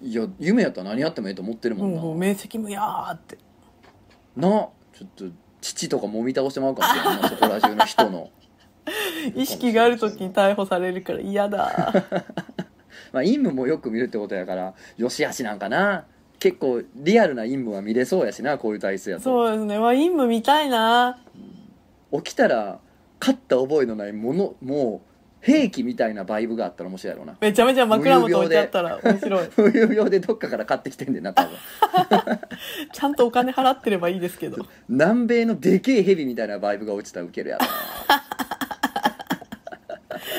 いや夢やったら何やってもええと思ってるもんな、もう明晰夢やーって。なちょっと父とかもみ倒してまうかもしれんなそこら中の人の。意識がある時に逮捕されるから嫌だ まあ陰夢もよく見るってことやからよしあしなんかな。結構リアルな陰夢は見れそうやしなこういう体勢やと。そうですね。まあ陰夢見たいな。起きたら勝った覚えのないものもう兵器みたいなバイブがあったら面白いやろうな。めちゃめちゃ枕元置いてあったら面白い。無有病でどっかから買ってきてんでんな多分。ちゃんとお金払ってればいいですけど。南米のでけえ蛇みたいなバイブが落ちたらウケるやろ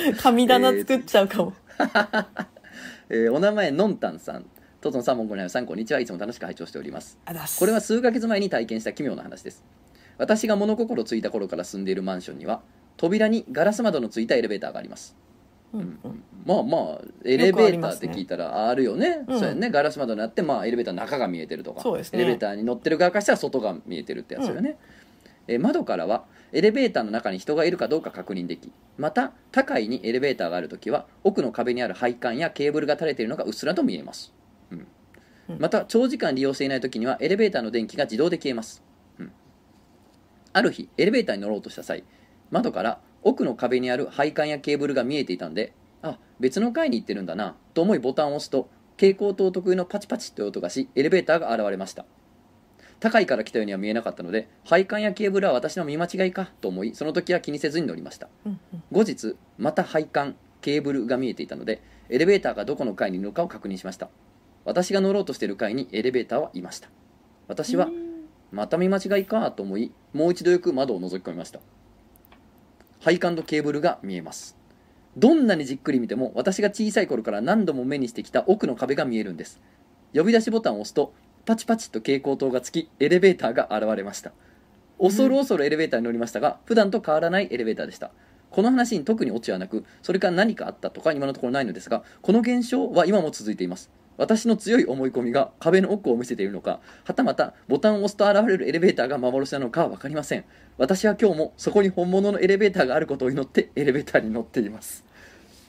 な。神棚作っちゃうかも、えーお名前のんたんさん。トトンさんモンゴリアンさんこんにちは。いつも楽しく拝聴しております。これは数ヶ月前に体験した奇妙な話です。私が物心ついた頃から住んでいるマンションには扉にガラス窓のついたエレベーターがあります。うんうんまあまあエレベーターって聞いたらああるよね、うん。そうやね。ガラス窓になって、まあ、エレベーターの中が見えてるとか。そうですね。エレベーターに乗ってる側からしたら外が見えてるってやつよね、えー窓からはエレベーターの中に人がいるかどうか確認できまた他階にエレベーターがあるときは奥の壁にある配管やケーブルが垂れているのがうっすらと見えます、うん。うん。また長時間利用していないときにはエレベーターの電気が自動で消えます、うん。ある日エレベーターに乗ろうとした際窓から奥の壁にある配管やケーブルが見えていたんであ別の階に行ってるんだなと思いボタンを押すと蛍光灯特有のパチパチという音がしエレベーターが現れました高いから来たようには見えなかったので配管やケーブルは私の見間違いかと思いその時は気にせずに乗りました。うんうん。後日また配管ケーブルが見えていたのでエレベーターがどこの階にいるのかを確認しました。私が乗ろうとしている階にエレベーターはいました。私はまた見間違いかと思いもう一度よく窓を覗き込みました。配管とケーブルが見えます。どんなにじっくり見ても私が小さい頃から何度も目にしてきた奥の壁が見えるんです。呼び出しボタンを押すとパチパチと蛍光灯がつきエレベーターが現れました。恐る恐るエレベーターに乗りましたが普段と変わらないエレベーターでした。この話に特にオチはなくそれから何かあったとか今のところないのですがこの現象は今も続いています。私の強い思い込みが壁の奥を見せているのかはたまたボタンを押すと現れるエレベーターが幻なのかは分かりません。私は今日もそこに本物のエレベーターがあることを祈ってエレベーターに乗っています。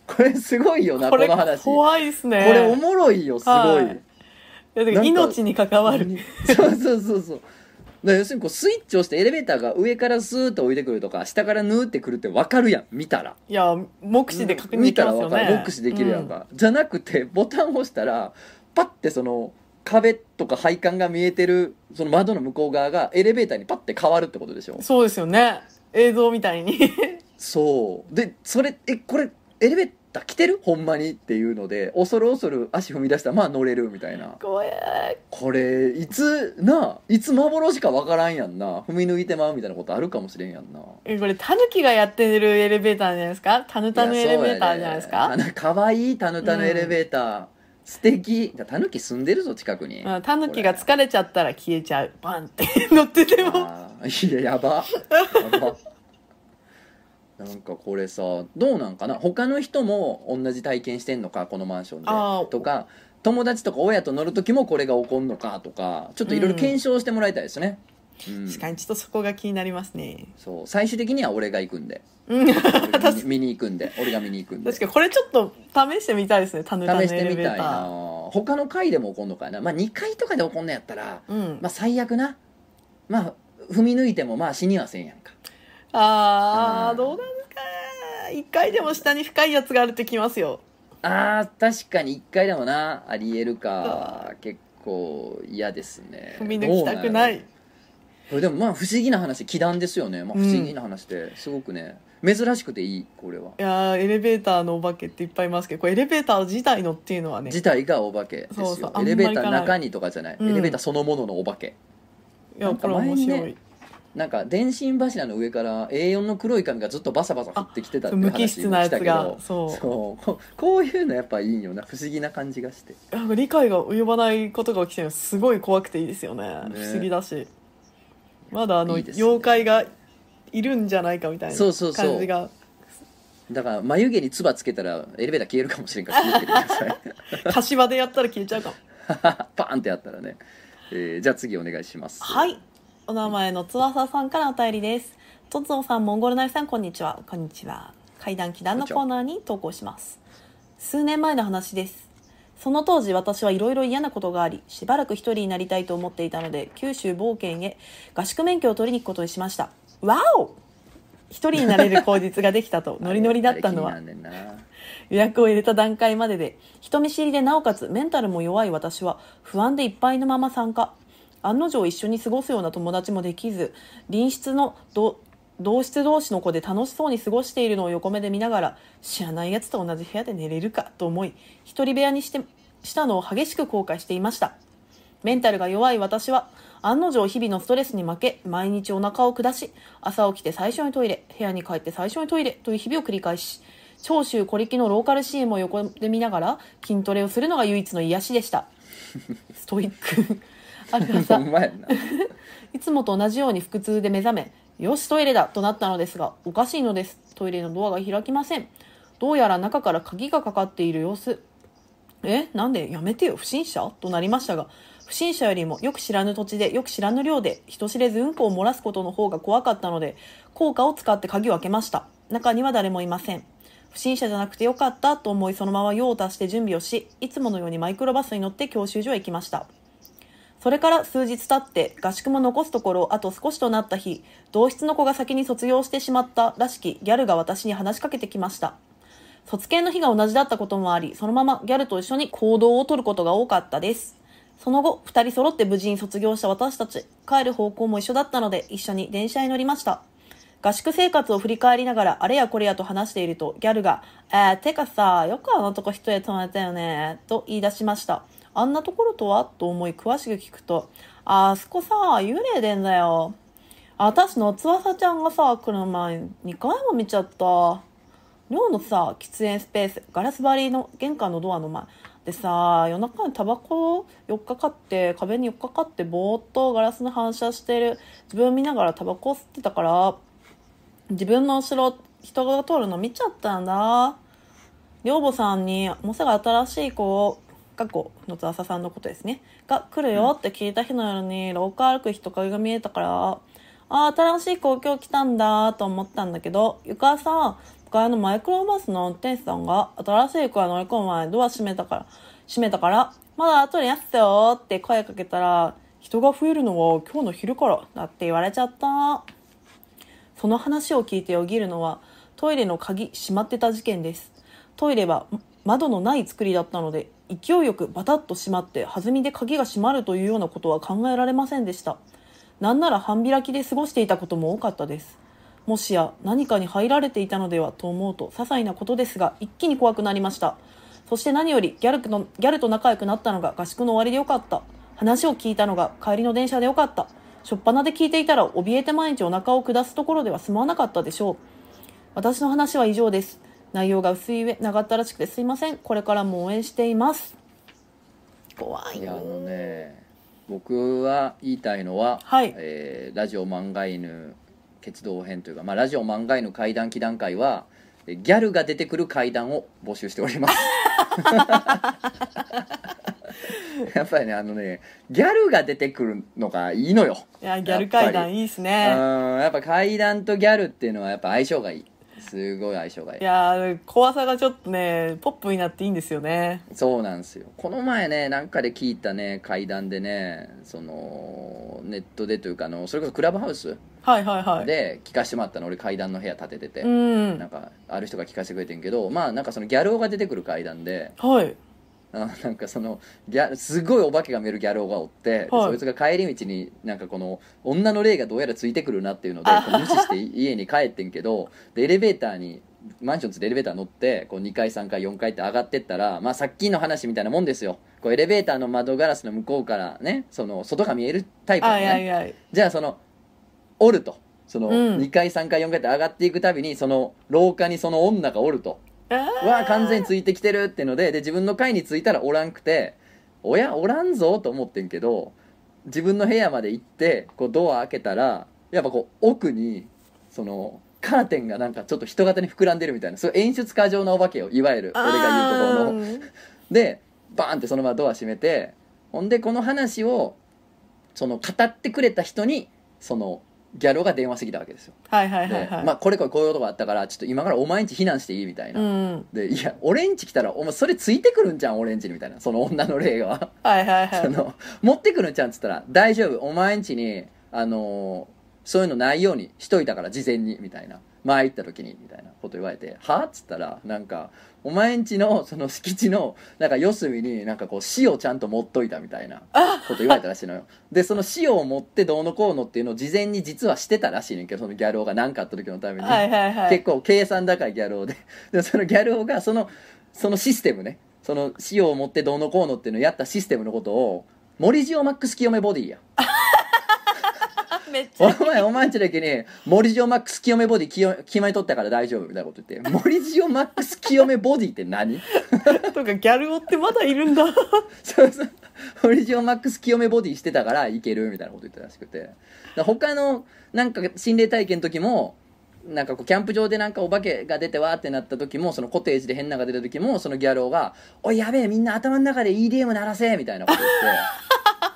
これすごいよなここれの話。こ怖いですね。れおもろいよすごい、はいいやだから命に関わる。そうそうそうそう。だから要するにこうスイッチを押してエレベーターが上からスーッと置いてくるとか下からヌーってくるって分かるやん見たら。いや目視で確認で見たきますよね。ら分かる。目視できるやんか、じゃなくてボタンを押したらパッてその壁とか配管が見えてるその窓の向こう側がエレベーターにパッて変わるってことでしょ？うんそうですよね。映像みたいに。そう。でそれえこれエレベーった。来てる？ほんまにっていうので恐る恐る足踏み出した。らまあ乗れるみたいな。怖い。これいつないつ幻かわからんやんな。踏み抜いてまうみたいなことあるかもしれんやんな。えこれタヌキがやってるエレベーターじゃないですか？タヌタヌエレベーターじゃないですか？ね。かわいいタヌタヌエレベーター、素敵。タヌキ住んでるぞ近くに。うんタヌキが疲れちゃったら消えちゃう。バンって 乗ってても。いややば。やばなんかこれさどうなんかな？他の人も同じ体験してんのか？このマンションあー。でとか友達とか親と乗る時もこれが起こんのか？とかちょっといろいろ検証してもらいたいですね、うん。確かにちょっとそこが気になりますね。そう。最終的には俺が行くんで。うん。俺が見に見に行くんで。俺が見に行くんで。確かにこれちょっと試してみたいですね。タヌタヌエ試してみたいな。他の階でも起こんのかな？まあ2階とかで起こんのやったらうん。まあ最悪な。まあ踏み抜いてもまあ死にはせんやんかあーうん。どうなんですか。一回でも下に深いやつがあるってきますよ。あー確かに1回でもな。ありえるか。結構嫌ですね。踏み抜きたくない。これでもまあ不思議な話気談ですよね、まあ、不思議な話ですごくね、珍しくていいこれは。いやーエレベーターのお化けっていっぱいいますけどこれエレベーター自体のっていうのはね。自体がお化けですよ。エレベーター中にとかじゃない、うん。エレベーターそのもののお化け。いやこれ面白い、なんか電信柱の上から A4 の黒い紙がずっとバサバサ降ってきてたって無話機質なやつしたけどがそう。そう。こ こういうのやっぱいいよな。不思議な感じがして。なんか理解が及ばないことが起きてるのすごい怖くていいですよね。ね。不思議だし。まだあのね。妖怪がいるんじゃないかみたいなそうそうそう。感じが。だから眉毛に唾つけたらエレベーター消えるかもしれんから気をつけてください。柏でやったら消えちゃうかも。パーンってやったらね、えーじゃあ次お願いします。はいお名前の翼さんからお便りです。とつおさんモンゴルナイフさんこんにちは。こんにちは。階段祈談のコーナーに投稿します。数年前の話です。その当時私はいろいろ嫌なことがありしばらく一人になりたいと思っていたので九州冒険へ合宿免許を取りに行くことにしました。わお!一人になれる口実ができたと ノリノリだったのは予約を入れた段階までで人見知りでなおかつメンタルも弱い私は不安でいっぱいのまま参加案の定一緒に過ごすような友達もできず隣室の同室同士の子で楽しそうに過ごしているのを横目で見ながら知らないやつと同じ部屋で寝れるかと思い一人部屋にしてしたのを激しく後悔していました。メンタルが弱い私は案の定日々のストレスに負け毎日お腹を下し朝起きて最初にトイレ部屋に帰って最初にトイレという日々を繰り返し長州小力のローカル CM を横で見ながら筋トレをするのが唯一の癒しでした。ストイック。あるほ朝 いつもと同じように腹痛で目覚めよしトイレだとなったのですがおかしいのです。トイレのドアが開きません。どうやら中から鍵がかかっている様子。えなんでやめてよ。不審者？となりましたが不審者よりもよく知らぬ土地でよく知らぬ量で人知れずうんこを漏らすことの方が怖かったので効果を使って鍵を開けました。中には誰もいません。不審者じゃなくてよかったと思いそのまま用を足して準備をしいつものようにマイクロバスに乗って教習所へ行きましたそれから数日経って合宿も残すところあと少しとなった日同室の子が先に卒業してしまったらしきギャルが私に話しかけてきました。卒検の日が同じだったこともありそのままギャルと一緒に行動をとることが多かったです。その後2人揃って無事に卒業した私たち帰る方向も一緒だったので一緒に電車に乗りました。合宿生活を振り返りながらあれやこれやと話しているとギャルが「えー、てかさよくあのとこ一人で泊めたよね」と言い出しました。あんなところとは？と思い詳しく聞くと「あそこさ幽霊でんだよ。私の翼ちゃんがさ来る前に2回も見ちゃった。寮のさ喫煙スペースガラス張りの玄関のドアの前。でさ夜中にタバコ寄っかかって壁に寄っかかってぼーっとガラスに反射してる。自分見ながらタバコを吸ってたから自分の後ろ人が通るの見ちゃったんだ。寮母さんにもうすぐ新しい子を過去の翼さんのことですね。が来るよって聞いた日の夜に廊下歩く人影が見えたからあ新しい子今日来たんだと思ったんだけど床はさ向かいのマイクロバスの運転手さんが新しい子が乗り込む前ドア閉めたから閉めたからまだ後にやっすよって声かけたら人が増えるのは今日の昼からだって言われちゃった。その話を聞いてよぎるのはトイレの鍵閉まってた事件です。トイレは窓のない作りだったので勢いよくバタッと閉まって弾みで鍵が閉まるというようなことは考えられませんでした。なんなら半開きで過ごしていたことも多かったです。もしや何かに入られていたのではと思うと些細なことですが一気に怖くなりました。そして何よりギャルとギャルと仲良くなったのが合宿の終わりでよかった。話を聞いたのが帰りの電車でよかった。初っ端で聞いていたら怯えて毎日お腹を下すところでは済まなかったでしょう。私の話は以上です。内容が薄い上長ったらしくてすいません。これからも応援しています。怖いいやあのね僕は言いたいのは、はい。えーラジオ漫画犬決動編というか、まあ、ラジオ漫画犬怪談祈談会はえギャルが出てくる怪談を募集しております。やっぱりねあのねギャルが出てくるのがいいのよ。いやギャル階段いいですうんねやっぱ怪談とギャルっていうのはやっぱ相性がいいすごい相性がいい。いやー怖さがちょっとねポップになっていいんですよね。そうなんですよ。この前ねなんかで聞いたね怪談でねそのネットでというかあのそれこそクラブハウスはいはいはい。で聞かしてもらったの俺階段の部屋建ててて、うん。なんかある人が聞かせてくれてんけどまあなんかそのギャル男が出てくる階段ではいあなんかそのギャすごいお化けが見えるギャル男がおって、ではい。そいつが帰り道になんかこの女の霊がどうやらついてくるなっていうので無視して家に帰ってんけどでエレベーターにマンションつエレベーター乗ってこう2階3階4階って上がってったら、まあ、さっきの話みたいなもんですよ。こうエレベーターの窓ガラスの向こうからねその外が見えるタイプのあねいやいやじゃあそのおると。そのうん。2階3階4階って上がっていくたびにその廊下にその女がおるとわ完全についてきてるってのでで自分の階に着いたらおらんくておやおらんぞと思ってんけど自分の部屋まで行ってこうドア開けたらやっぱこう奥にそのカーテンがなんかちょっと人型に膨らんでるみたいなそういう演出過剰なお化けをいわゆる俺が言うところの。でバーンってそのままドア閉めてほんでこの話をその語ってくれた人にそのギャルが電話してきたわけですよ。はいはいはいではい、まあこれこれこういうことがあったからちょっと今からお前んち避難していいみたいな、うん。でいや俺んち来たらお前それついてくるんじゃん俺んちにみたいな。その女の霊が。はいはいはい。その持ってくるんちゃうんっつったら大丈夫お前んちにあのーそういうのないようにしといたから事前にみたいな前行った時にみたいなこと言われて「は？っ?」つったらなんかお前んちのその敷地のなんか四隅になんかこう塩ちゃんと持っといたみたいなこと言われたらしいのよ。でその塩を持ってどうのこうのっていうのを事前に実はしてたらしいねんけどそのギャル男が何かあった時のために、はいはいはい。結構計算高いギャル男で。でそのギャル男がそのそのシステムね。その塩を持ってどうのこうのっていうのをやったシステムのことを森塩マックス清めボディや めっちゃお前お前んちだけに森塩マックス清めボディ清決まり取ったから大丈夫みたいなこと言って。森塩マックス清めボディって何？とかギャル男ってまだいるんだ。そうそう。森塩マックス清めボディしてたからいけるみたいなこと言ってたらしくて。他のなんか心霊体験の時もなんかこうキャンプ場でなんかお化けが出てわーってなった時もそのコテージで変なのが出た時もそのギャル男が「おいやべえみんな頭の中で EDM 鳴らせ」みたいなこと言って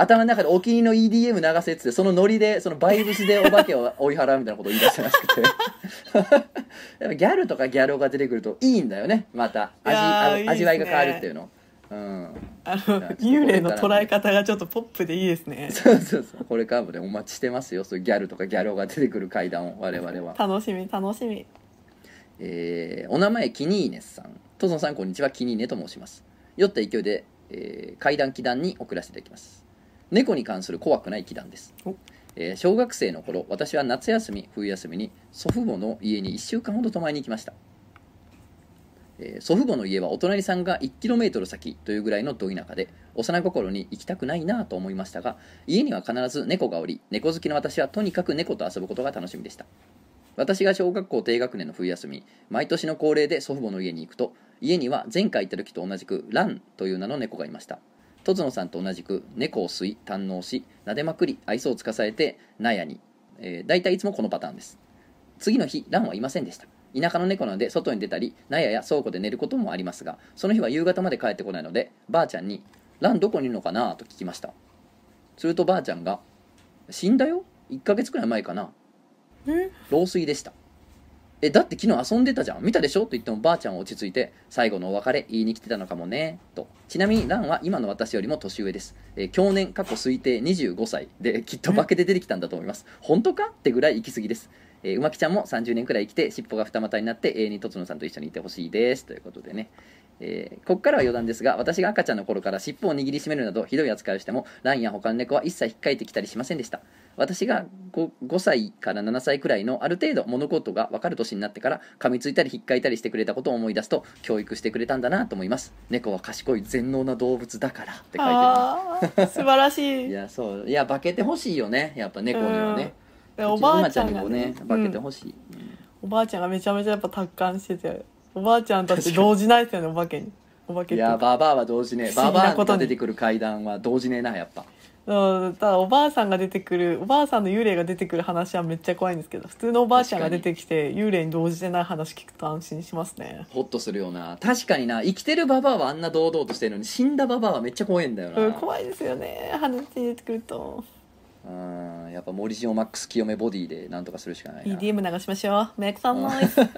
頭の中でお気に入りの EDM 流せっつってそのノリでそのバイブスでお化けを追い払うみたいなことを言い出したらしくてやっぱギャルとかギャル男が出てくるといいんだよね。また味味わいが変わるっていうの。うん。あの幽霊の捉え方がちょっとポップでいいですね。そうそうそう。これからもねお待ちしてますよ。そういうギャルとかギャル男が出てくる階段を我々は。楽しみ楽しみ。えーお名前キニーネスさん。トゾンさんこんにちは。キニーネと申します。酔った勢いで、えー怪談祈談に送らせていただきます猫に関する怖くない祈談です。お、えー小学生の頃私は夏休み冬休みに祖父母の家に1週間ほど泊まりに行きました、えー祖父母の家はお隣さんが 1km 先というぐらいのど田舎で幼心に行きたくないなと思いましたが家には必ず猫がおり猫好きの私はとにかく猫と遊ぶことが楽しみでした。私が小学校低学年の冬休み毎年の恒例で祖父母の家に行くと家には前回行った時と同じくランという名の猫がいましたとつのさんと同じく猫を吸い堪能し撫でまくり愛想をつかされて納屋に、えー、大体いつもこのパターンです。次の日ランはいませんでした。田舎の猫なので外に出たり納屋や倉庫で寝ることもありますがその日は夕方まで帰ってこないのでばあちゃんに「ランどこにいるのかな?」と聞きました。するとばあちゃんが「死んだよ？1ヶ月くらい前かなえ老衰でしたえだって昨日遊んでたじゃん。見たでしょ？と言ってもばあちゃんは落ち着いて最後のお別れ言いに来てたのかもね。と。ちなみにランは今の私よりも年上です、えー去年過去推定25歳できっと化けて出てきたんだと思います。本当か？ってぐらい行き過ぎです。えーうまきちゃんも30年くらい生きて尻尾が二股になって永遠にとつのさんと一緒にいてほしいです。ということでね。えーここからは余談ですが私が赤ちゃんの頃から尻尾を握りしめるなどひどい扱いをしてもランや他の猫は一切引っかいてきたりしませんでした。私が 5, 5歳から7歳くらいのある程度物事が分かる年になってから噛みついたり引っかいたりしてくれたことを思い出すと教育してくれたんだなと思います。猫は賢い全能な動物だからって書いてるあー素晴らしい。いやそう。いや化けてほしいよね。やっぱ猫にはね、でおばあちゃんにもね化けてうんほしい、うん。おばあちゃんがめちゃめちゃやっぱ達観してておばあちゃんたち動じないですよねお化けに。お化けって。いやババアは同時ね不ババアことに。が出てくる階段は同時ねえなやっぱ。うんただおばあさんが出てくるおばあさんの幽霊が出てくる話はめっちゃ怖いんですけど普通のおばあちゃんが出てきて幽霊に動じてない話聞くと安心しますね。ホッとするような。確かにな。生きてるババアはあんな堂々としてるのに死んだババアはめっちゃ怖いんだよな。うん怖いですよね。話に出てくると。うんやっぱ森ジオマックス清めボディでなんとかするしかないな。EDM 流しましょう。メイクサンノイズ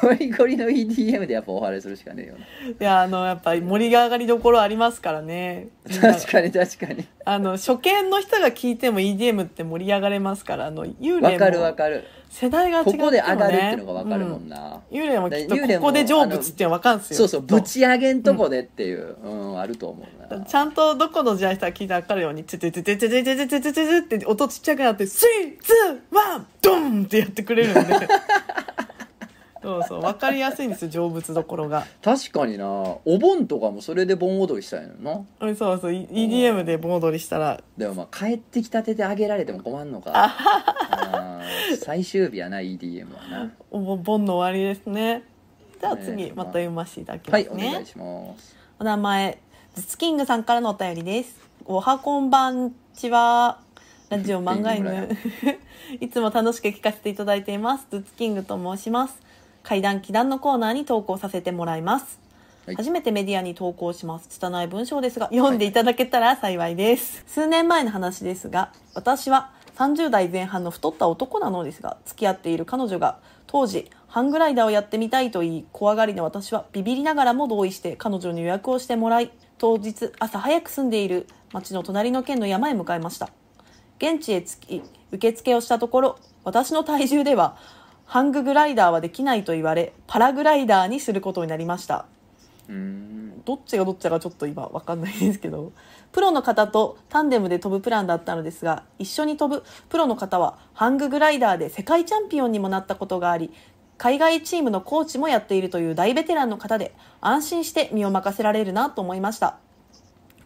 ゴリゴリの EDM でやっぱお祓いするしかねえよいやあのやっぱり盛り上がりどころありますからね。確かに確かに。あの初見の人が聞いても EDM って盛り上がれますからあの幽霊わかるわもかる世代が違っても、ね、ここで上がるっていうのがわかるもんな、な、幽霊もきっとここで成仏っていうの分かるんですよ。そうそうぶち上げんとこでっていう、うんあると思うな。ちゃんとどこの時代したら聞いたら分かるように、ツツツツツツツツツツツって音ちっちゃくなって、スリー、ツー、ワン、ドンってやってくれるんで。そうそう、分かりやすいんですよ、成仏どころが。確かになお盆とかもそれで盆踊りしたいのよなうんそうそう、い EDM で盆踊りしたら、でもまあ帰ってきたてであげられても困んのか あー最終日やな EDM はなお盆盆の終わりですね。じゃあね次、また読ませていただきはいますね。お願いしますお名前、ズツキングさんからのお便りです。おはこんばんちは。ラジオ漫画犬。いつも楽しく聞かせていただいています。ズツキングと申します。階段祈談のコーナーに投稿させてもらいます。はい初めてメディアに投稿します。拙い文章ですが、読んでいただけたら幸いです。数年前の話ですが、私は30代前半の太った男なのですが、付き合っている彼女が当時、ハングライダーをやってみたいと言い、怖がりの私はビビりながらも同意して彼女に予約をしてもらい、当日朝早く住んでいる町の隣の県の山へ向かいました。現地へ着き受付をしたところ私の体重ではハンググライダーはできないと言われパラグライダーにすることになりました。どっちがどっちかちょっと今わかんないですけど。プロの方とタンデムで飛ぶプランだったのですが一緒に飛ぶプロの方はハンググライダーで世界チャンピオンにもなったことがあり海外チームのコーチもやっているという大ベテランの方で安心して身を任せられるなと思いました。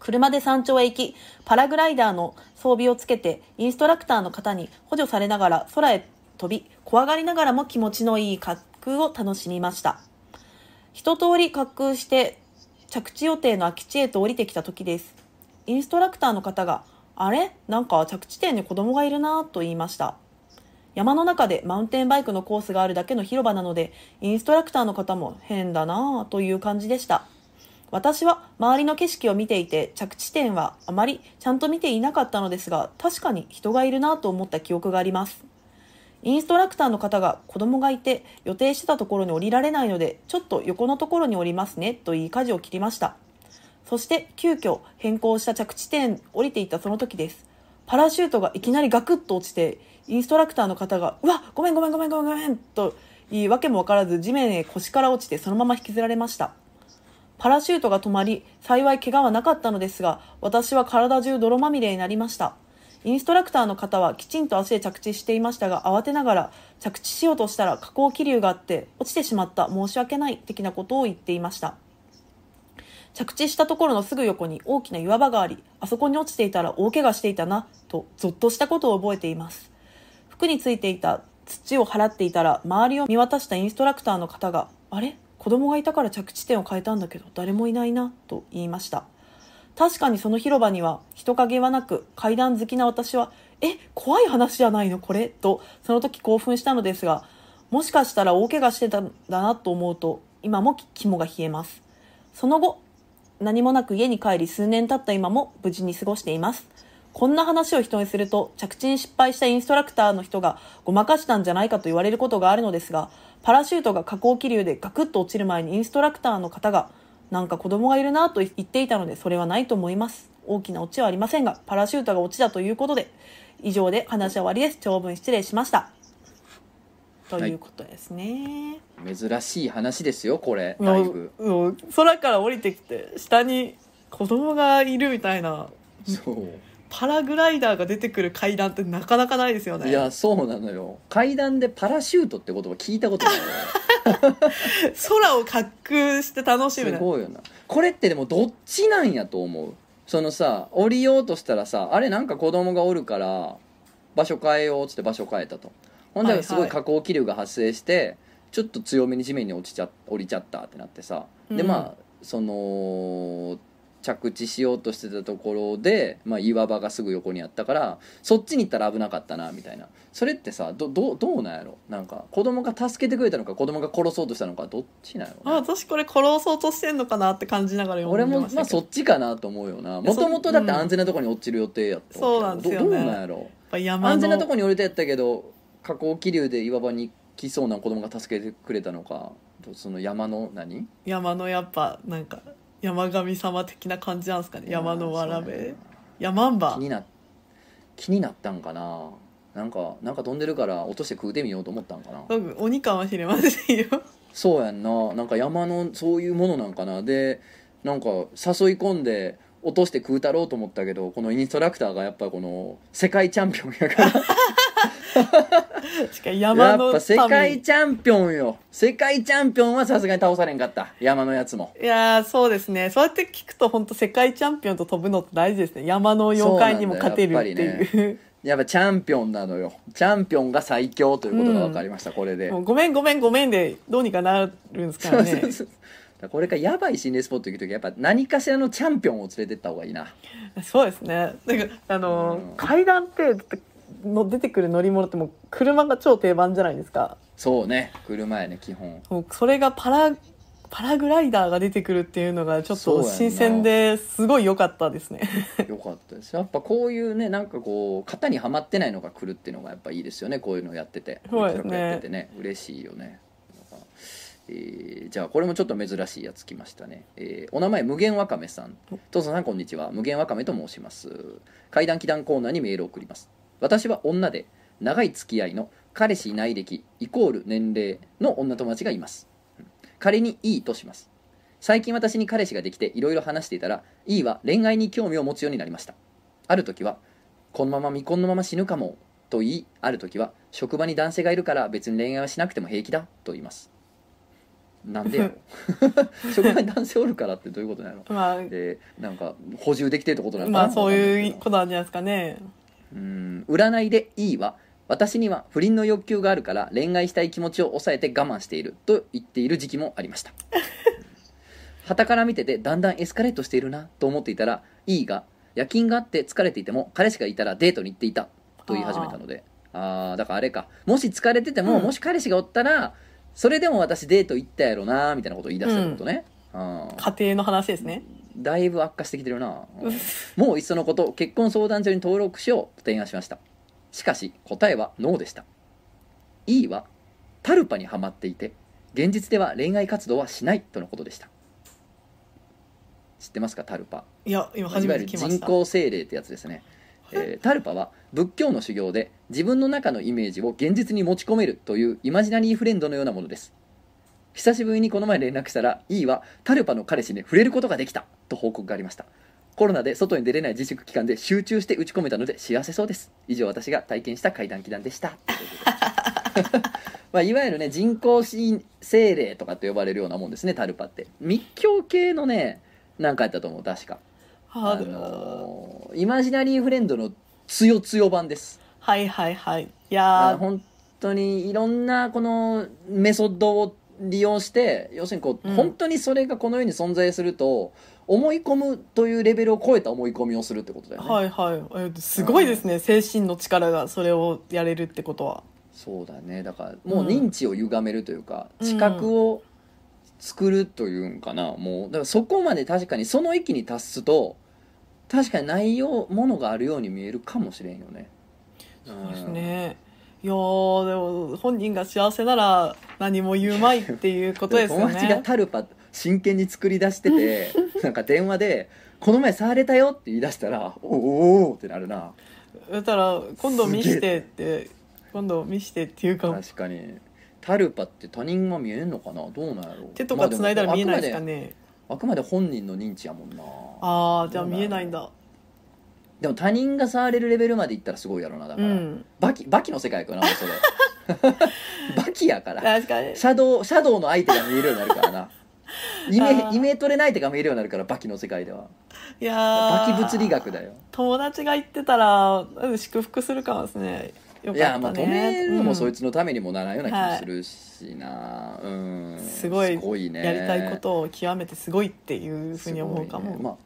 車で山頂へ行きパラグライダーの装備をつけてインストラクターの方に補助されながら空へ飛び怖がりながらも気持ちのいい滑空を楽しみました。一通り滑空して着地予定の空き地へと降りてきた時です。インストラクターの方が「あれ？なんか着地点に子供がいるな」と言いました。山の中でマウンテンバイクのコースがあるだけの広場なのでインストラクターの方も変だなぁという感じでした。私は周りの景色を見ていて着地点はあまりちゃんと見ていなかったのですが確かに人がいるなと思った記憶があります。インストラクターの方が子供がいて予定してたところに降りられないのでちょっと横のところに降りますねと言い舵を切りました。そして急遽変更した着地点降りていったその時です。パラシュートがいきなりガクッと落ちてインストラクターの方が「うわごめんごめんごめんごめんごめん」と言い訳も分からず地面へ腰から落ちてそのまま引きずられました。パラシュートが止まり幸い怪我はなかったのですが私は体中泥まみれになりました。インストラクターの方はきちんと足で着地していましたが慌てながら着地しようとしたら下降気流があって落ちてしまった申し訳ない的なことを言っていました。着地したところのすぐ横に大きな岩場がありあそこに落ちていたら大怪我していたなとゾッとしたことを覚えています。服についていた土を払っていたら周りを見渡したインストラクターの方が「あれ？子供がいたから着地点を変えたんだけど誰もいないな」と言いました。確かにその広場には人影はなく階段好きな私は「え怖い話じゃないのこれ」とその時興奮したのですがもしかしたら大怪我してたんだなと思うと今も肝が冷えます。その後何もなく家に帰り数年経った今も無事に過ごしています。こんな話を人にすると着地に失敗したインストラクターの人がごまかしたんじゃないかと言われることがあるのですがパラシュートが下降気流でガクッと落ちる前にインストラクターの方がなんか子供がいるなと言っていたのでそれはないと思います。大きなオチはありませんがパラシュートがオチだということで以上で話は終わりです長文失礼しました。ということですね、珍しい話ですよこれ。だいぶ。うん空から降りてきて下に子供がいるみたいな。そう。パラグライダーが出てくる階段ってなかなかないですよね。いやそうなのよ。階段でパラシュートって言葉聞いたことないよ 空を滑空して楽しむすねごいよな。これってでもどっちなんやと思う。そのさ降りようとしたらさあれなんか子供がおるから場所変えようっつって場所変えたと。ほんはいはい。ですごい下降気流が発生してちょっと強めに地面に落ちちゃ降りちゃったってなってさ。でうん。まあその着地しようとしてたところで、まあ、岩場がすぐ横にあったからそっちに行ったら危なかったなみたいな。それってさどどどうなんやろ？なんか子供が助けてくれたのか子供が殺そうとしたのかどっちなんやろあ私これ殺そうとしてんのかなって感じながら読俺もんでましたけど。まあそっちかなと思うよな。もともとだって安全なところに落ちる予定やったそうなんですよね。どどうなんやろ？やっぱ山の安全なところに降りたやったけど下降気流で岩場に来そうな子供が助けてくれたのかその山の何？山のやっぱなんか山神様的な感じなんですかね？山のわらべ？山んば。気にな気になったんかな？なんかなんか飛んでるから落として食うてみようと思ったんかな？僕鬼かもしれませんよ。そうやんな。なんか山のそういうものなんかな？でなんか誘い込んで落として食うたろうと思ったけどこのインストラクターがやっぱこの世界チャンピオンやから。しかも山やっのぱ世界民チャンピオンよ。世界チャンピオンはさすがに倒されんかった。山のやつも。いやーそうですね。そうやって聞くと本当世界チャンピオンと飛ぶのって大事ですね。山の妖怪にも勝てるっていう、やっぱチャンピオンなのよ。チャンピオンが最強ということが分かりました、これで。ごめんごめんごめんでどうにかなるんですからねこれからやばい心霊スポット行く時やっぱ何かしらのチャンピオンを連れてった方がいいな。そうですね。だからあのーうん。階段っての出てくる乗り物ってもう車が超定番じゃないですか。そうね。車やね基本。もうそれがパラパラグライダーが出てくるっていうのがちょっと新鮮ですごい良かったですね。よかったです。やっぱこういうねなんかこう型にはまってないのが来るっていうのがやっぱいいですよね。こういうのやってて。そうですね。やっててね。嬉しいよねえーじゃあこれもちょっと珍しいやつ来ましたね、えーお名前無限わかめさん。父さんこんにちは。無限わかめと申します。怪談祈談コーナーにメールを送ります。私は女で長い付き合いの彼氏いない歴イコール年齢の女友達がいます。うん仮にいいとします。最近私に彼氏ができていろいろ話していたら E は恋愛に興味を持つようになりました。ある時はこのまま未婚のまま死ぬかもと言いある時は職場に男性がいるから別に恋愛はしなくても平気だと言いますなんでやろ。職場に男性おるからってどういうことなのまあでなんか補充できてるってことなのかなまあそういうことなんじゃないですかね。うん。占いで E は私には不倫の欲求があるから恋愛したい気持ちを抑えて我慢している。と言っている時期もありました。傍から見ててだんだんエスカレートしているな。と思っていたら E が夜勤があって疲れていても彼氏がいたらデートに行っていた。と言い始めたので。ああーだからあれか。もし疲れてても、うん。もし彼氏がおったらそれでも私デート行ったやろなみたいなことを言い出したってことね、うん。家庭の話ですね。だいぶ悪化してきてるな、うんもういっそのこと結婚相談所に登録しようと提案しました。しかし答えはノーでした。E はタルパにはまっていて現実では恋愛活動はしないとのことでした。知ってますかタルパ。いや今い初わゆる人めて聞きました。工精霊ってやつですね、えータルパは仏教の修行で自分の中のイメージを現実に持ち込めるというイマジナリーフレンドのようなものです。久しぶりにこの前連絡したら E はタルパの彼氏に触れることができたと報告がありました。コロナで外に出れない自粛期間で集中して打ち込めたので幸せそうです以上私が体験した怪談祈談でした。まあいわゆるね人工精霊とかと呼ばれるようなもんですねタルパって。密教系のねなんかやったと思う確か。あハードのーイマジナリーフレンドの強強版です。はいはいはい。いあやー。本当にいろんなこのメソッドを利用して要するにこう、うん。本当にそれがこの世に存在すると思い込むというレベルを超えた思い込みをするってことだよね、はいはい。えすごいですね。精神の力がそれをやれるってことは。そうだね。だからもう認知を歪めるというか、うん。知覚を作るというんかな。もうだからそこまで確かにその域に達すと確かに内容ものがあるように見えるかもしれんよね。そうですね。いやーでも本人が幸せなら何も言うまいっていうことですよ 友達がねタルパ真剣に作り出してて なんか電話で「この前触れたよ」って言い出したら「おーおーってなるな。だったら今度見してって今度見してっていうか。確かにタルパって他人は見えんのかな？どうなんやろう？手とか繋いだら見えないですかまあねあくまであくまで本人の認知やもんな。ああじゃあ見えないんだ。でも他人が触れるレベルまでいったらすごいやろなだから、うん。バキバキの世界やからなそれ。バキやから。確かに。シャドウシャドウの相手が見えるようになるからな。イあメー。イメトレの相手が見えるようになるからバキの世界では。いやバーキ物理学だよ。友達が言ってたらうん祝福するかもですねよいかったね。やまあ止めるのもそいつ、つのためにもならんような気もするしな、うん。すごいね。やりたいことを極めてすごいっていうふうに思うかも、すごいね。まあ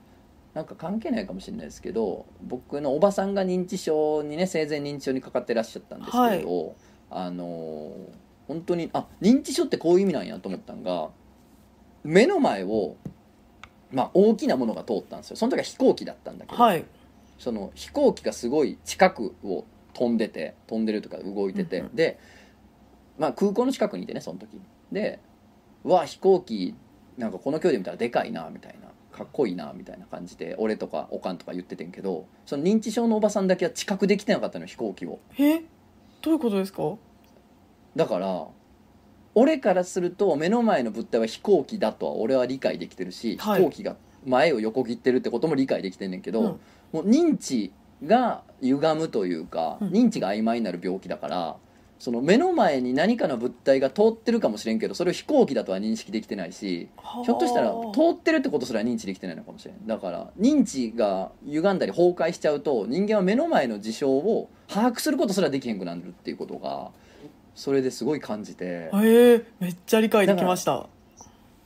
なんか関係ないかもしれないですけど僕のおばさんが認知症にね生前認知症にかかってらっしゃったんですけれど、あのー本当にあ認知症ってこういう意味なんやと思ったんが目の前を、まあ、大きなものが通ったんですよ。その時は飛行機だったんだけど、はい。その飛行機がすごい近くを飛んでて飛んでるとか動いてて、うんうん。で、まあ、空港の近くにいてねその時。でうわ飛行機なんかこの距離で見たらでかいなみたいな。かっこいいなみたいな感じで俺とかおかんとか言っててんけどその認知症のおばさんだけは近くできてなかったのよ飛行機を。え？どういうことですか？だから俺からすると目の前の物体は飛行機だとは俺は理解できてるし、はい。飛行機が前を横切ってるってことも理解できてんねんけど、うん。もう認知が歪むというか、うん。認知が曖昧になる病気だからその目の前に何かの物体が通ってるかもしれんけどそれを飛行機だとは認識できてないしひょっとしたら通ってるってことすら認知できてないのかもしれん。だから認知が歪んだり崩壊しちゃうと人間は目の前の事象を把握することすらできへんくなるっていうことがそれですごい感じて。えー、めっちゃ理解できました。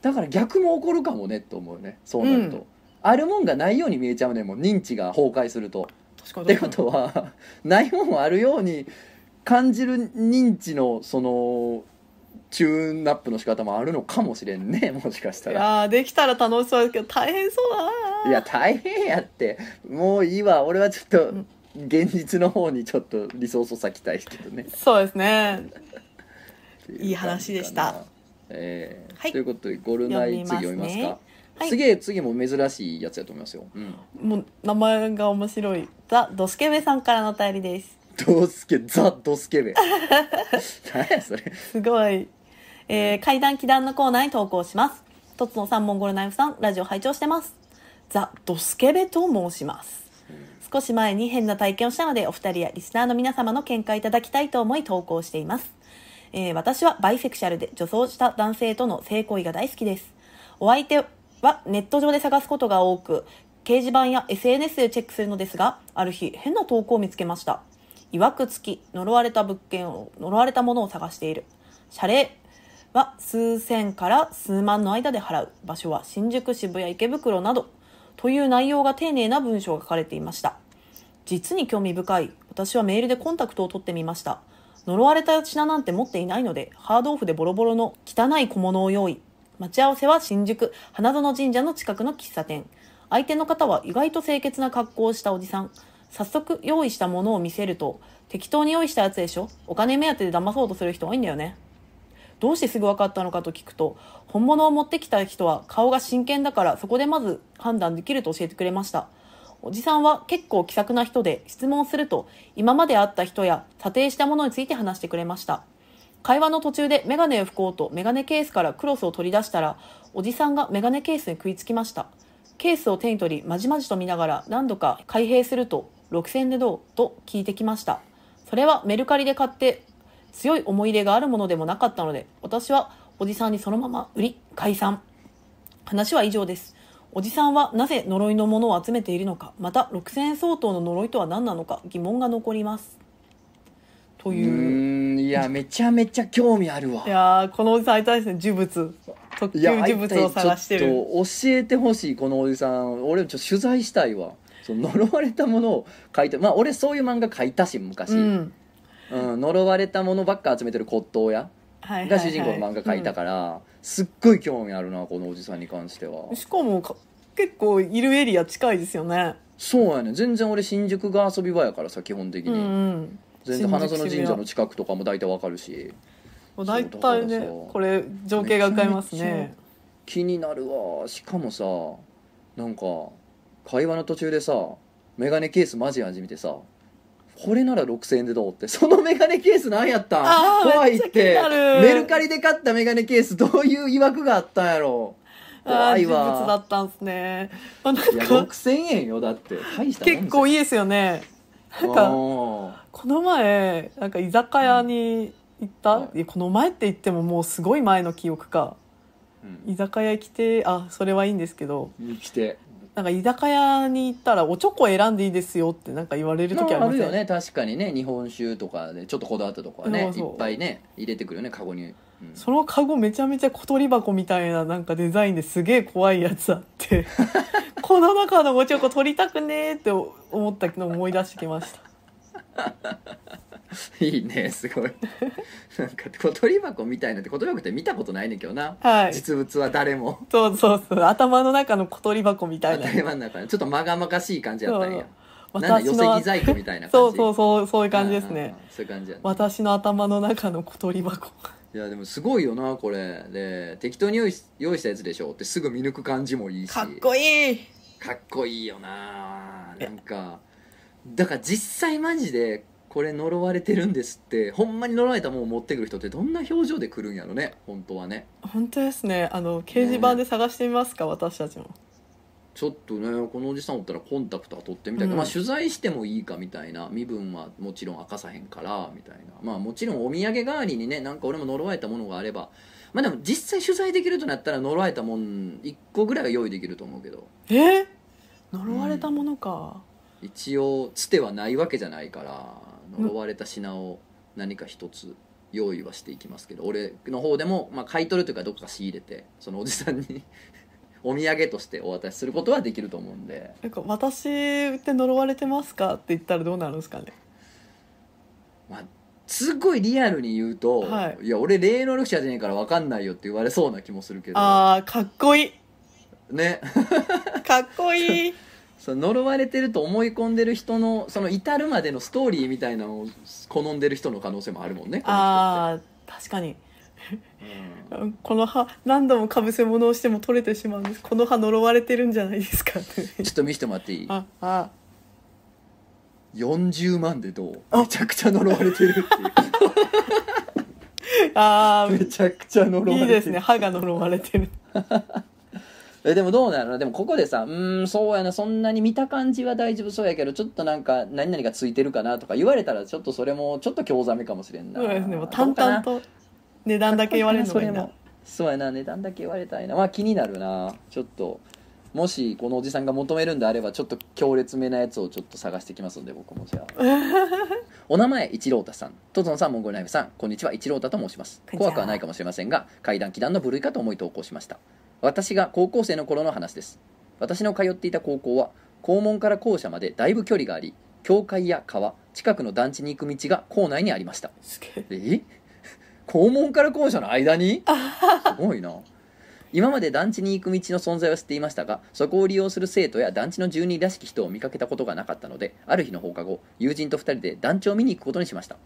だから逆も起こるかもねと思うね。そうなると、うん。あるもんがないように見えちゃうねもう認知が崩壊すると。ってことはないもんはあるように感じる認知のそのチューンアップの仕方もあるのかもしれんね もしかしたいらやーできたら楽しそうですけど大変そうだな。いや大変やって。もういいわ。俺はちょっとん。現実の方にちょっとリソースを割きたいけどね。そうですね。いい話でした。えーはい。ということでゴルナイ次読みますかはい。次次も珍しいやつやと思いますよ、うん、もう名前が面白い。ザ・ドスケベさんからのお便りです。ドスケザ・ドスケベ。何やそれ。すごい、えー、階段祈談のコーナーに投稿します。とつの三本ゴルナイフさんラジオ拝聴してます。ザ・ドスケベと申します。少し前に変な体験をしたのでお二人やリスナーの皆様の見解いただきたいと思い投稿しています、えー私はバイセクシャルで女装した男性との性行為が大好きです。お相手はネット上で探すことが多く掲示板や SNS でチェックするのですがある日変な投稿を見つけました。いわくつき呪われた物件を呪われたものを探している。謝礼は数千から数万の間で払う。場所は新宿渋谷池袋など。という内容が丁寧な文章が書かれていました。実に興味深い。私はメールでコンタクトを取ってみました。呪われた品なんて持っていないのでハードオフでボロボロの汚い小物を用意。待ち合わせは新宿花園神社の近くの喫茶店。相手の方は意外と清潔な格好をしたおじさん。早速用意したものを見せると適当に用意したやつでしょ？お金目当てで騙そうとする人多いんだよね。どうしてすぐ分かったのかと聞くと本物を持ってきた人は顔が真剣だからそこでまず判断できると教えてくれました。おじさんは結構気さくな人で質問すると今まで会った人や査定したものについて話してくれました。会話の途中でメガネを拭こうとメガネケースからクロスを取り出したらおじさんがメガネケースに食いつきました。ケースを手に取りまじまじと見ながら何度か開閉すると6000でどう？と聞いてきました。それはメルカリで買って強い思い入れがあるものでもなかったので私はおじさんにそのまま売り解散。話は以上です。おじさんはなぜ呪いのものを集めているのかまた6000円相当の呪いとは何なのか疑問が残ります。とう。いういやめちゃめちゃ興味あるわ。いやーこのおじさん会いたいですね呪物。特級呪物を探してる。ちょっと教えてほしいこのおじさん。俺ちょっと取材したいわ。その呪われたものを書いてまあ俺そういう漫画書いたし昔、うん。うん呪われたものばっか集めてる骨董屋が主人公の漫画書いたから、すっごい興味あるなこのおじさんに関しては。うんしかもか結構いるエリア近いですよね。そうやね。全然俺新宿が遊び場やからさ基本的に、うんうん全然花園神社の近くとかも大体わかるし。もう大体ねこれ情景が浮かびますね。気になるわ。しかもさなんか会話の途中でさメガネケースマジ味見てさこれなら6000円でどうってそのメガネケース何やったん？怖いって。メルカリで買ったメガネケースどういう曰くがあったんやろ？ああ怖い人物だわったんですね。あなんいやか6000円よだって。大した結構いいですよねなんかかこの前なんか居酒屋に行った、はいいやこの前って言ってももうすごい前の記憶か。居酒屋来てあそれはいいんですけどに来て。なんか居酒屋に行ったらおチョコ選んでいいですよってなんか言われる時ありません？まああるよね。確かにね。日本酒とかでちょっとこだわったとこはね。いっぱいね入れてくるよねカゴに、うん。そのカゴめちゃめちゃ小鳥箱みたいななんかデザインですげえ怖いやつあって この中のおチョコ取りたくねーって思ったのを思い出してきました。いいねすごい。なんか小鳥箱みたいなって小鳥箱って見たことないねんけどな、はい。実物は誰も。そうそうそう。頭の中の小鳥箱みたいな。台湾の中でちょっとまがまかしい感じやったんや。なんだ寄私の席細工みたいな感じ？そうそうそうそういう感じですね。そういう感じやね。私の頭の中の小鳥箱。いやでもすごいよなこれ。で適当に用意し用意したやつでしょ？ってすぐ見抜く感じもいいし。かっこいいかっこいいよななんか。だから実際マジでこれ呪われてるんですってほんまに呪われたもんを持ってくる人ってどんな表情で来るんやろね本当はね。本当ですね。あの掲示板で探してみますか、私たちも。ちょっとねこのおじさんおったらコンタクトは取ってみたいけど、うん。まあ取材してもいいかみたいな。身分はもちろん明かさへんからみたいな。まあもちろんお土産代わりにねなんか俺も呪われたものがあれば。まあでも実際取材できるとなったら呪われたもん1個ぐらいは用意できると思うけど。えー呪われたものか、一応つてはないわけじゃないから呪われた品を何か一つ用意はしていきますけど俺の方でも、まあ、買い取るというかどこか仕入れてそのおじさんに お土産としてお渡しすることはできると思うんで。なんか私って呪われてますかって言ったらどうなるんですかね。まあすっごいリアルに言うと、はい。や俺霊能力者じゃねえから分かんないよって言われそうな気もするけど。あーかっこいいね。かっこいい。その呪われてると思い込んでる人のその至るまでのストーリーみたいなのを好んでる人の可能性もあるもんねあー確かに。うん。この歯何度もかぶせ物をしても取れてしまうんです。この歯呪われてるんじゃないですか。ちょっと見せてもらっていい？ああ。40万でどう？あ。めちゃくちゃ呪われてるっていう。あめちゃくちゃ呪われてる。ーいいですね。歯が呪われてる えでもどうなの？でもここでさうーんそうやなそんなに見た感じは大丈夫。そうやけどちょっとなんか何々がついてるかなとか言われたらちょっとそれもちょっと興ざめかもしれんな。そうですね。もう淡々と値段だけ言われるのがいいなそれも。そうやな値段だけ言われたいな。まあ気になるな。ちょっともしこのおじさんが求めるんであればちょっと強烈めなやつをちょっと探してきますので僕もじゃあ。お名前一郎太さん。トトンさんモンゴルナイフさん。こんにちは。一郎太と申します。怖くはないかもしれませんが怪談祈談の部類かと思い投稿しました私が高校生の頃の話です。私の通っていた高校は校門から校舎までだいぶ距離があり教会や川近くの団地に行く道が校内にありました。すげえ。え？校門から校舎の間に？すごいな。今まで団地に行く道の存在は知っていましたがそこを利用する生徒や団地の住人らしき人を見かけたことがなかったのである日の放課後友人と2人で団地を見に行くことにしました。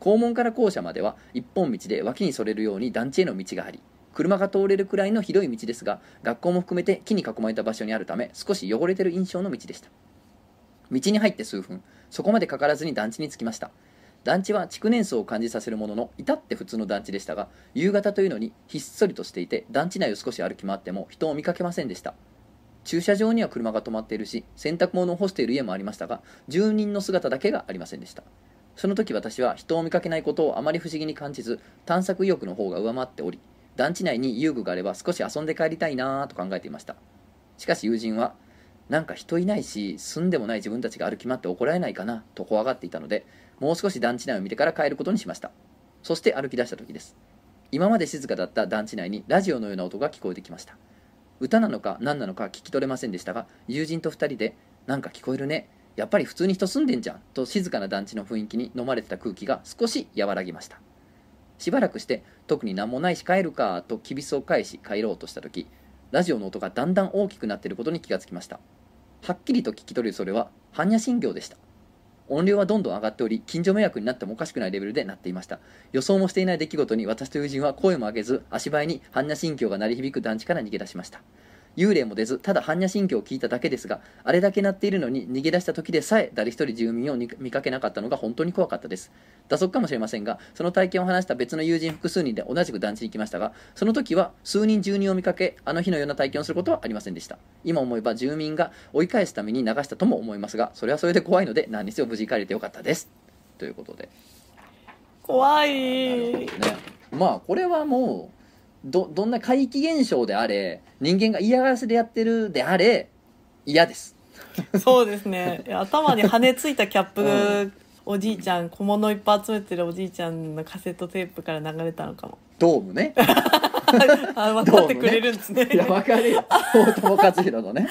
校門から校舎までは一本道で脇にそれるように団地への道があり車が通れるくらいの広い道ですが学校も含めて木に囲まれた場所にあるため少し汚れてる印象の道でした。道に入って数分そこまでかからずに団地に着きました。団地は築年数を感じさせるものの至って普通の団地でしたが夕方というのにひっそりとしていて団地内を少し歩き回っても人を見かけませんでした。駐車場には車が止まっているし洗濯物を干している家もありましたが住人の姿だけがありませんでした。その時私は人を見かけないことをあまり不思議に感じず探索意欲の方が上回っており団地内に遊具があれば少し遊んで帰りたいなぁと考えていました。しかし友人はなんか人いないし住んでもない自分たちが歩き回って怒られないかなと怖がっていたのでもう少し団地内を見てから帰ることにしました。そして歩き出した時です。今まで静かだった団地内にラジオのような音が聞こえてきました。歌なのか何なのか聞き取れませんでしたが友人と2人で「なんか聞こえるね。やっぱり普通に人住んでんじゃん」と静かな団地の雰囲気に飲まれてた空気が少し和らぎました。しばらくして特に何もないし帰るかときびすを返し帰ろうとした時ラジオの音がだんだん大きくなっていることに気がつきました。はっきりと聞き取れるそれは般若心経でした。音量はどんどん上がっており近所迷惑になってもおかしくないレベルでなっていました。予想もしていない出来事に私と友人は声も上げず足早に般若心経が鳴り響く団地から逃げ出しました。幽霊も出ずただ般若心経を聞いただけですがあれだけ鳴っているのに逃げ出した時でさえ誰一人住民を見見かけなかったのが本当に怖かったです。打足かもしれませんがその体験を話した別の友人複数人で同じく団地に行きましたがその時は数人住人を見かけあの日のような体験をすることはありませんでした。今思えば住民が追い返すために流したとも思いますがそれはそれで怖いので何にせよ無事帰れてよかったです。ということで。怖い。どね。まあこれはもうどどんな怪奇現象であれ人間が嫌がらせでやってるであれ嫌です。そうですね。頭に羽ついたキャップ、おじいちゃん小物いっぱい集めてるおじいちゃんのカセットテープから流れたのかも。ドームね。あ分かってくれるんですね。いやわかるよ。大友克洋のね。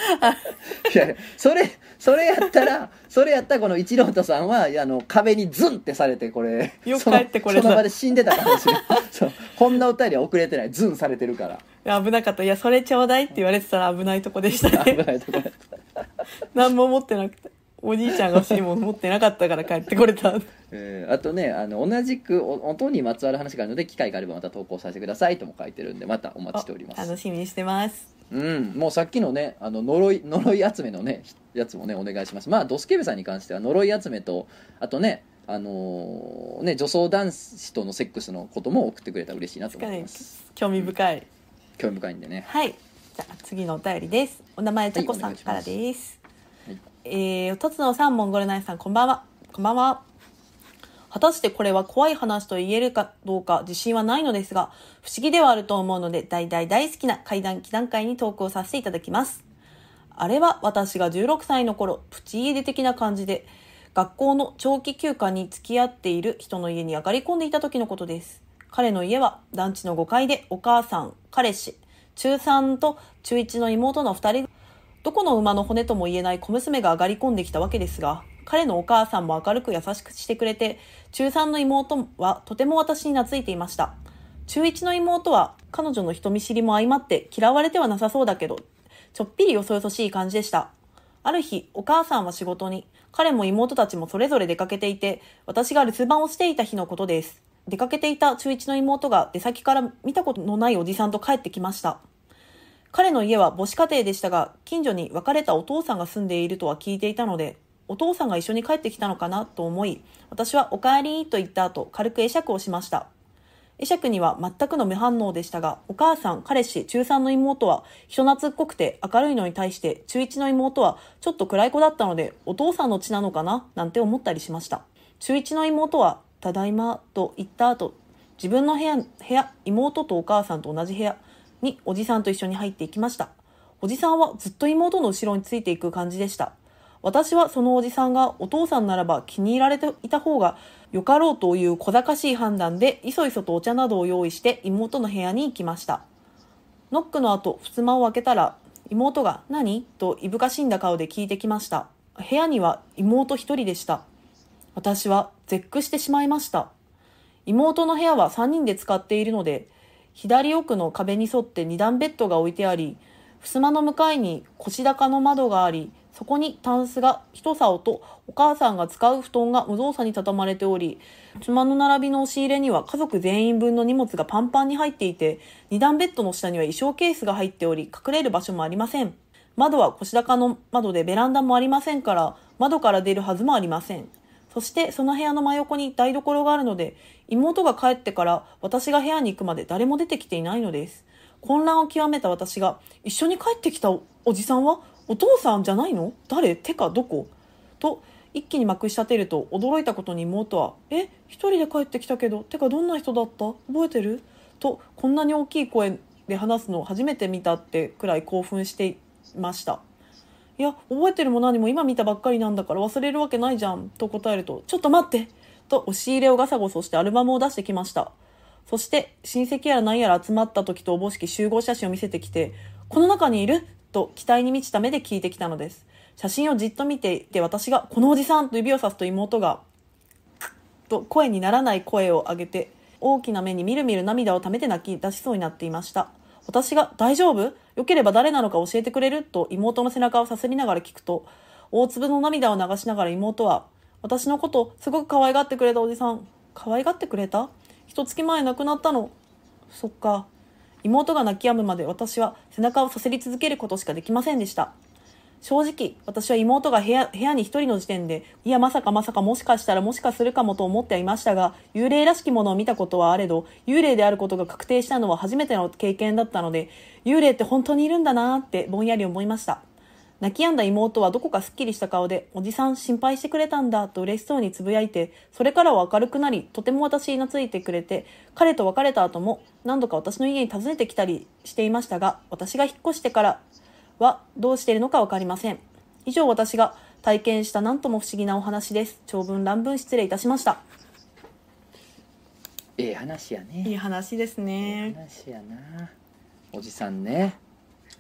いやいやそれそれやったらそれやったらこの一郎太さんはあの壁にズンってされてこれよく帰ってこれたその場で死んでたかもしれない。そう。こんなお便りは遅れてない。ズンされてるから。危なかった。いやそれちょうだいって言われてたら危ないとこでした 危ねないところ何も持ってなくておじいちゃんが欲しいもの持ってなかったから帰ってこれた。え ーあとねあの同じくお音にまつわる話があるので機会があればまた投稿させてくださいとも書いてるんでまたお待ちしております。楽しみにしてます。うんもうさっきのねあの呪い呪い集めのねやつもねお願いします。まあドスケベさんに関しては呪い集めとあとねあのーね女装男子とのセックスのことも送ってくれたら嬉しいなと思います。興味深い。興味深いんでね。はい。じゃあ次のお便りです。お名前ちゃこさんからです、はいえー、とつのさんモンゴルナイさんこんばんは。こんばんは。果たしてこれは怖い話と言えるかどうか自信はないのですが不思議ではあると思うので大大大好きな怪談祈談会に投稿させていただきます。あれは私が16歳の頃プチ家出的な感じで学校の長期休暇に付き合っている人の家に上がり込んでいた時のことです。彼の家は団地の5階でお母さん彼氏中3と中1の妹の2人どこの馬の骨とも言えない小娘が上がり込んできたわけですが彼のお母さんも明るく優しくしてくれて中3の妹はとても私に懐いていました。中1の妹は彼女の人見知りも相まって嫌われてはなさそうだけどちょっぴりよそよそしい感じでした。ある日お母さんは仕事に彼も妹たちもそれぞれ出かけていて私が留守番をしていた日のことです。出かけていた中1の妹が出先から見たことのないおじさんと帰ってきました。彼の家は母子家庭でしたが近所に別れたお父さんが住んでいるとは聞いていたのでお父さんが一緒に帰ってきたのかなと思い私は「おかえり」と言った後軽く会釈をしました。会釈には全くの無反応でしたがお母さん彼氏中3の妹は人懐っこくて明るいのに対して中1の妹はちょっと暗い子だったのでお父さんの血なのかななんて思ったりしました。中1の妹は「ただいま」と言った後自分の部屋部屋妹とお母さんと同じ部屋におじさんと一緒に入っていきました。おじさんはずっと妹の後ろについていく感じでした。私はそのおじさんがお父さんならば気に入られていた方がよかろうという小賢しい判断でいそいそとお茶などを用意して妹の部屋に行きました。ノックの後襖を開けたら妹が「何?」といぶかしんだ顔で聞いてきました。部屋には妹一人でした。私は絶句してしまいました。妹の部屋は3人で使っているので左奥の壁に沿って2段ベッドが置いてあり襖の向かいに腰高の窓がありそこにタンスが一竿とお母さんが使う布団が無造作に畳まれており妻の並びの押し入れには家族全員分の荷物がパンパンに入っていて2段ベッドの下には衣装ケースが入っており隠れる場所もありません。窓は腰高の窓でベランダもありませんから窓から出るはずもありません。そしてその部屋の真横に台所があるので妹が帰ってから私が部屋に行くまで誰も出てきていないのです。混乱を極めた私が一緒に帰ってきたおおじさんはお父さんじゃないの？誰？てか？どこ？と一気にまくし立てると驚いたことに妹は「え？一人で帰ってきたけどてか？どんな人だった？覚えてる?」とこんなに大きい声で話すのを初めて見たってくらい興奮していました。いや覚えてるも何も今見たばっかりなんだから忘れるわけないじゃんと答えるとちょっと待ってと押し入れをガサゴソしてアルバムを出してきました。そして親戚やら何やら集まった時とおぼしき集合写真を見せてきてこの中にいる？と期待に満ちた目で聞いてきたのです。写真をじっと見ていて私がこのおじさんと指をさすと妹がと声にならない声を上げて大きな目にみるみる涙をためて泣き出しそうになっていました。私が「大丈夫？良ければ誰なのか教えてくれる?」と妹の背中をさすりながら聞くと大粒の涙を流しながら妹は「私のことすごく可愛がってくれたおじさん。可愛がってくれた？一月前亡くなったの？そっか。妹が泣き止むまで私は背中をさせり続けることしかできませんでした。正直私は妹が部屋部屋に一人の時点でいやまさかまさかもしかしたらもしかするかもと思ってはいましたが幽霊らしきものを見たことはあれど幽霊であることが確定したのは初めての経験だったので幽霊って本当にいるんだなーってぼんやり思いました。泣き止んだ妹はどこかすっきりした顔で、おじさん心配してくれたんだと嬉しそうにつぶやいて、それからは明るくなり、とても私に懐いてくれて、彼と別れた後も何度か私の家に訪ねてきたりしていましたが、私が引っ越してからはどうしているのかわかりません。以上私が体験した何とも不思議なお話です。長文乱文失礼いたしました。ええ話やねいい話ですええね。話やなおじさんね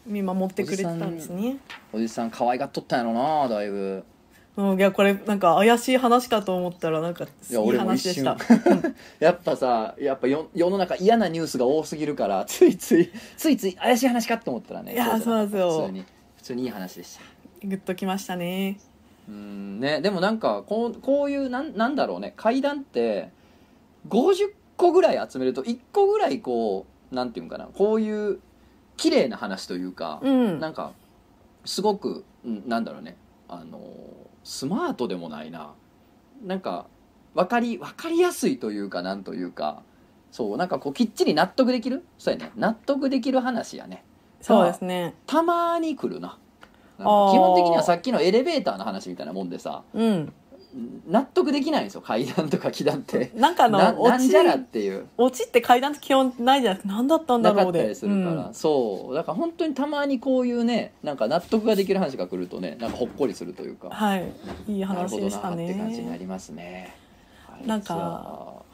見守ってくれてたんですね。おじさん可愛がっとったんやろなだいぶうん、いや、これなんか怪しい話かと思ったらなんかいいいや俺も話でした。やっぱさやっぱよ世の中嫌なニュースが多すぎるからついついついつい怪しい話かと思ったらねいやそうなんですよ普通に普通にいい話でしたグッときましたね。うんねでもなんかこうこういうなんなんだろうね階段って50個ぐらい集めると1個ぐらいこうなんていうんかなこういう綺麗な話というか、うん。なんかすごくうんなんだろうねあのスマートでもないな。なんか分かり分かりやすいというかなんというか。そうなんかこうきっちり納得できる？そうやね。納得できる話やね。そうですね。たまに来るな。基本的にはさっきのエレベーターの話みたいなもんでさ。うん。納得できないんですよ階段とか気段って なんかあの、なな落ちんじゃらっていう落ちって階段って基本ないじゃないですか。何だったんだろうで。なかったりするから、うんそうだから本当にたまにこういうねなんか納得ができる話が来るとねなんかほっこりするというかはい。いいなる話ほどなでしたって感じになね。りますね。はいなんか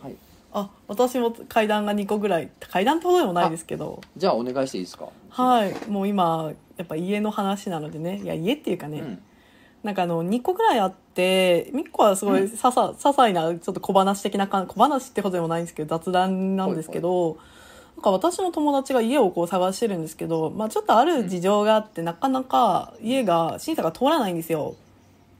はい、あ、私も階段が2個ぐらい、階段ほどでもないですけど、じゃあお願いしていいですか？はい。もう今、やっぱ家の話なのでね。いや、家っていうかね、うん、なんかあの、2個ぐらいあって、1個はすごいささ、些細な、ちょっと小話的な感小話ってほどでもないんですけど、雑談なんですけど、なんか私の友達が家をこう探してるんですけど、まあちょっとある事情があって、なかなか家が、審査が通らないんですよ。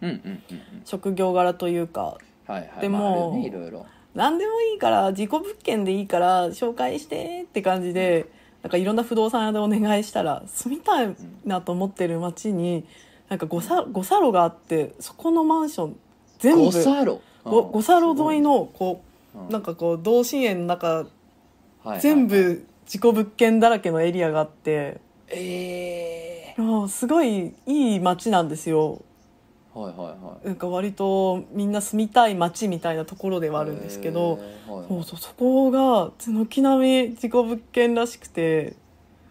うん、うん、うん、うん。職業柄というか。はい、はい。でもいろいろ。何でもいいから、自己物件でいいから、紹介してって感じで、なんかいろんな不動産屋でお願いしたら、住みたいなと思ってる町に、なんか五差五差路があって、そこのマンション、全部、五差路。ご五差路沿いの、こうん、う、なんかこう、同心円の中、はいはい全。部自己物件だらけのエリアがあって、ええもうすごいいい町なんですよ。はい、はい、はい。なんか割とみんな住みたい町みたいなところではあるんですけど、へー。はい、そうそうそこが軒並み自己物件らしくて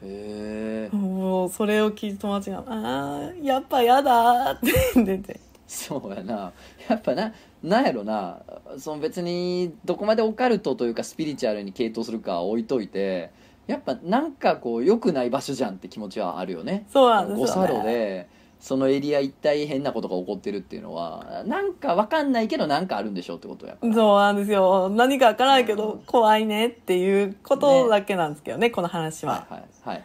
へえ。もうそれを聞いて友達が「あーやっぱやだ」って言っててそうやな。やっぱな。なんやろなその別にどこまでオカルトというかスピリチュアルに傾倒するかは置いといてやっぱなんかこう良くない場所じゃんって気持ちはあるよねそうなんですよ、ね、でそのエリア一体変なことが起こってるっていうのはなんかわかんないけどなんかあるんでしょってことやそうなんですよ。何かわからないけうん。ど怖いねっていうことだけなんですけどねこの話は。はいはいはい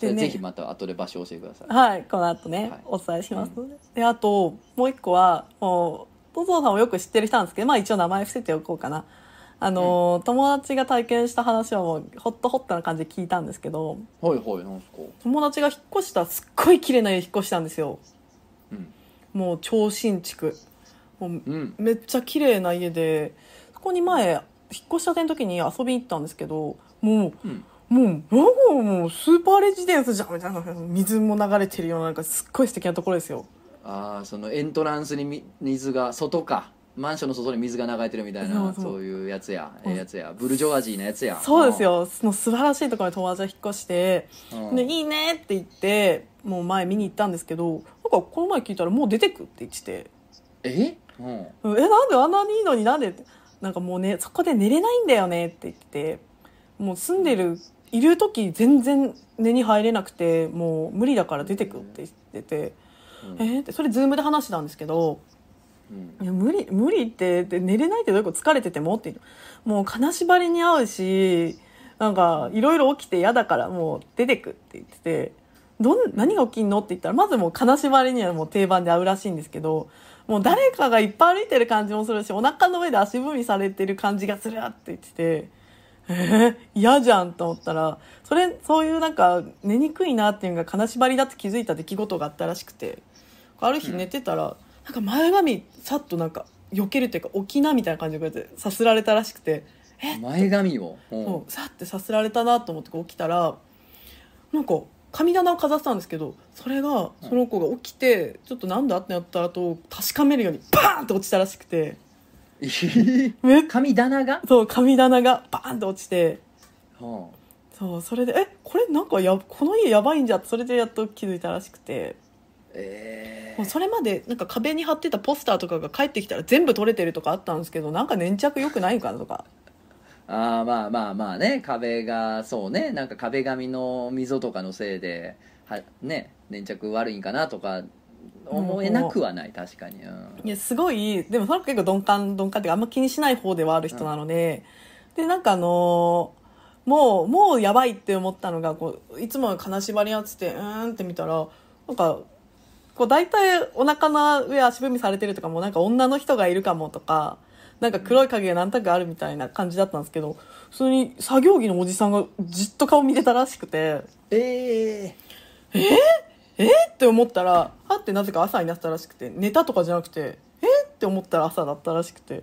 でね。ぜひまた後で場所教えてください。はいこの後ね、はい。お伝えしますので。であともう一個はもうトゾさんもよく知ってる人なんですけどまあ一応名前伏せておこうかなあの、友達が体験した話はもうホットホットな感じで聞いたんですけどはいはいなんすか？友達が引っ越したすっごい綺麗な家引っ越したんですよ。うん。もう超新築。もううん。めっちゃ綺麗な家でそこに前引っ越したての時に遊びに行ったんですけどもううん。もうなんかもうスーパーレジデンスじゃんみたいな水も流れてるようななんかすっごい素敵なところですよ。ああそのエントランスにみ水が外かマンションの外に水が流れてるみたいなそういうやつや。ええやつや。ブルジョワジーなやつや。そうですよ。その素晴らしいところに友達が引っ越して。うん。でいいねって言ってもう前見に行ったんですけどなんかこの前聞いたらもう出てくって言ってて。え？えなんであんなにいいのになんで？なんかもうねそこで寝れないんだよねって言ってて。もう住んでるいる時全然寝に入れなくてもう無理だから出てくって言ってて、うん。えーってそれズームで話したんですけどうんいや無理無理ってで寝れないってどういうこと？疲れてても？ってもう金縛りに合うしなんかいろいろ起きて嫌だからもう出てくって言ってて。どん何が起きんの？って言ったらまずもう金縛りにはもう定番で合うらしいんですけどもう誰かがいっぱい歩いてる感じもするしお腹の上で足踏みされてる感じがするって言ってて。えー、嫌じゃんと思ったらそれそういうなんか寝にくいなっていうのが金縛りだって気づいた出来事があったらしくて。ある日寝てたら、なんか前髪さっとなんか避けるっていうか起きなみたいな感じでこうやってさすられたらしくてえ前髪を？う。んそうさってさすられたなと思って起きたらなんか神棚を飾ってたんですけどそれがその子が起きてちょっとなんだってなった後確かめるようにバーンって落ちたらしくて。え？神棚が、そう神棚がバーンって落ちて。はそうそれでえこれなんかやこの家やばいんじゃそれでやっと気づいたらしくて。あ、えそれまでなんか壁に貼ってたポスターとかが帰ってきたら全部取れてるとかあったんですけどなんか粘着良くないのかなとか。ー、ああまあまあまあね壁がそうねなんか壁紙の溝とかのせいではね粘着悪いんかなとか思えなくはない確かに、うん。いやすごいでもその子結構鈍感鈍感っていうかあんま気にしない方ではある人なので、でなんかあのーもうもうやばいって思ったのがこういつも金縛りやっててうーんって見たらなんかこう大体お腹の上足踏みされてるとかもなんか女の人がいるかもとかなんか黒い影が何とかあるみたいな感じだったんですけど普通に作業着のおじさんがじっと顔見てたらしくてえって思ったらはってなぜか朝になってたらしくて寝たとかじゃなくてえって思ったら朝だったらしくて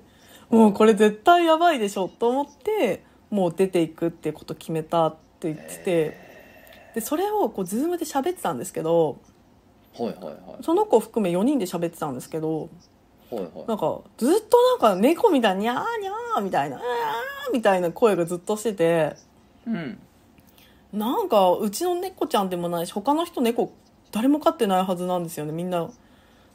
もうこれ絶対やばいでしょと思ってもう出ていくってこと決めたって言っててでそれをこうズームで喋ってたんですけどー、はいはいはい。その子含め4人で喋ってたんですけどはいはい。なんかずっとなんか猫みたいに「にゃーにゃー」みたいな「あー」みたいな声がずっとしててうん。なんかうちの猫ちゃんでもないし他の人猫誰も飼ってないはずなんですよねみんな。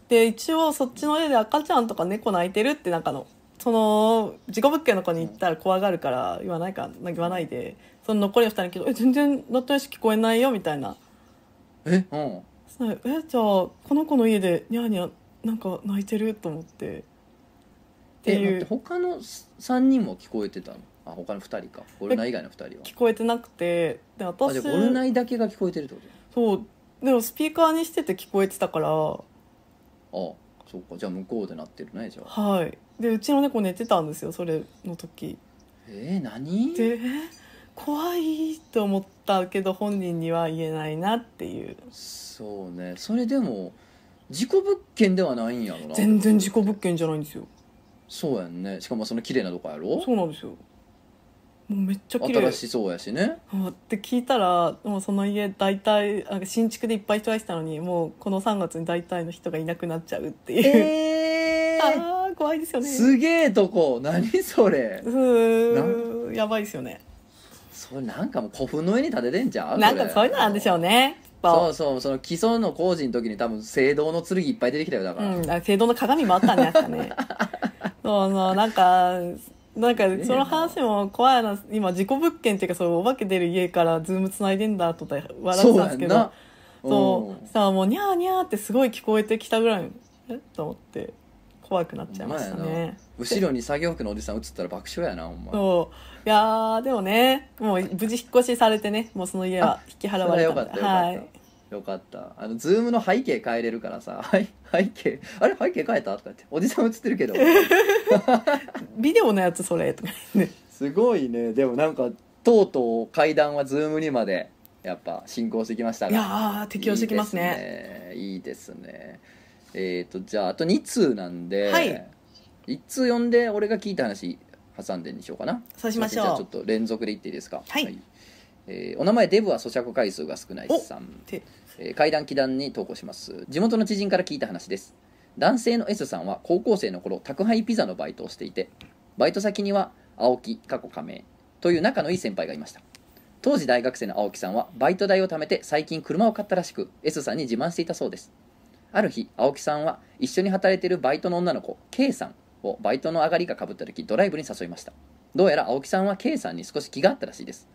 で一応そっちの家で赤ちゃんとか猫泣いてるってなんかのその事故物件の子に言ったら怖がるから言わないか言わないでその残りの2人にえ全然鳴ってないし聞こえないよみたいな。えうんそえじゃあこの子の家でニャーニャーなんか泣いてると思って。っていう。他の3人も聞こえてたの？あ他の2人か。ゴルナ以外の2人は。聞こえてなくて。であ私じゃあゴルナイだけが聞こえてるってこそう。でもスピーカーにしてて聞こえてたから。とあそうか。じゃあ向こうでなってるねじゃあ。はい。でうちの猫寝てたんですよそれの時。えー、何？でえ怖いと思ったけど本人には言えないなっていう。そうね。それでも事故物件ではないんやろな。全然事故物件じゃないんですよ。そうやんね。しかもその綺麗なとこやろ？そうなんですよ。もうめっちゃ綺麗。新しそうやしね。あって聞いたらもうその家大体新築でいっぱい人が来たのにもうこの3月に大体の人がいなくなっちゃうっていう、え ああ怖いですよね。すげえとこ。何それ。うーん。やばいですよねそれなんかもう古墳の上に建ててんじゃんなんかそういうのなんでしょうね。そうそうその基礎の工事の時に多分聖堂の剣いっぱい出てきたよだから、うん、あ聖堂の鏡もあったんじゃないですかね。そうそうなんかなんかその話も怖いな今事故物件っていうかそうお化け出る家からズームつないでんだと思って笑ってたんですけど。そうさあもうニャーニャーってすごい聞こえてきたぐらい。え？と思って怖くなっちゃいましたね。後ろに作業服のおじさん映ったら爆笑やなほんま。そう。いやーでもねもう無事引っ越しされてねもうその家は引き払われたよかったよかった、はい。よかった。あのズームの背景変えれるからさ はい背景あれ背景変えた？とか言っておじさん映ってるけど。ビデオのやつそれとか言って。すごいね。でもなんかとうとう怪談はズームにまでやっぱ進行してきましたが。いやー適応してきますね。いいですね。いいですねえっ、とじゃああと2通なんで、はい。1通読んで俺が聞いた話挟んでにしようかな。そうしましょう。じゃあちょっと連続で言っていいですか？はい。えーお名前デブは咀嚼回数が少ないさん。てえー階段祈談に投稿します。地元の知人から聞いた話です。男性の S さんは高校生の頃宅配ピザのバイトをしていてバイト先には青木過去加盟という仲のいい先輩がいました。当時大学生の青木さんはバイト代を貯めて最近車を買ったらしく S さんに自慢していたそうですある日青木さんは一緒に働いているバイトの女の子 K さんをバイトの上がりがかぶった時ドライブに誘いました。どうやら青木さんは K さんに少し気があったらしいです。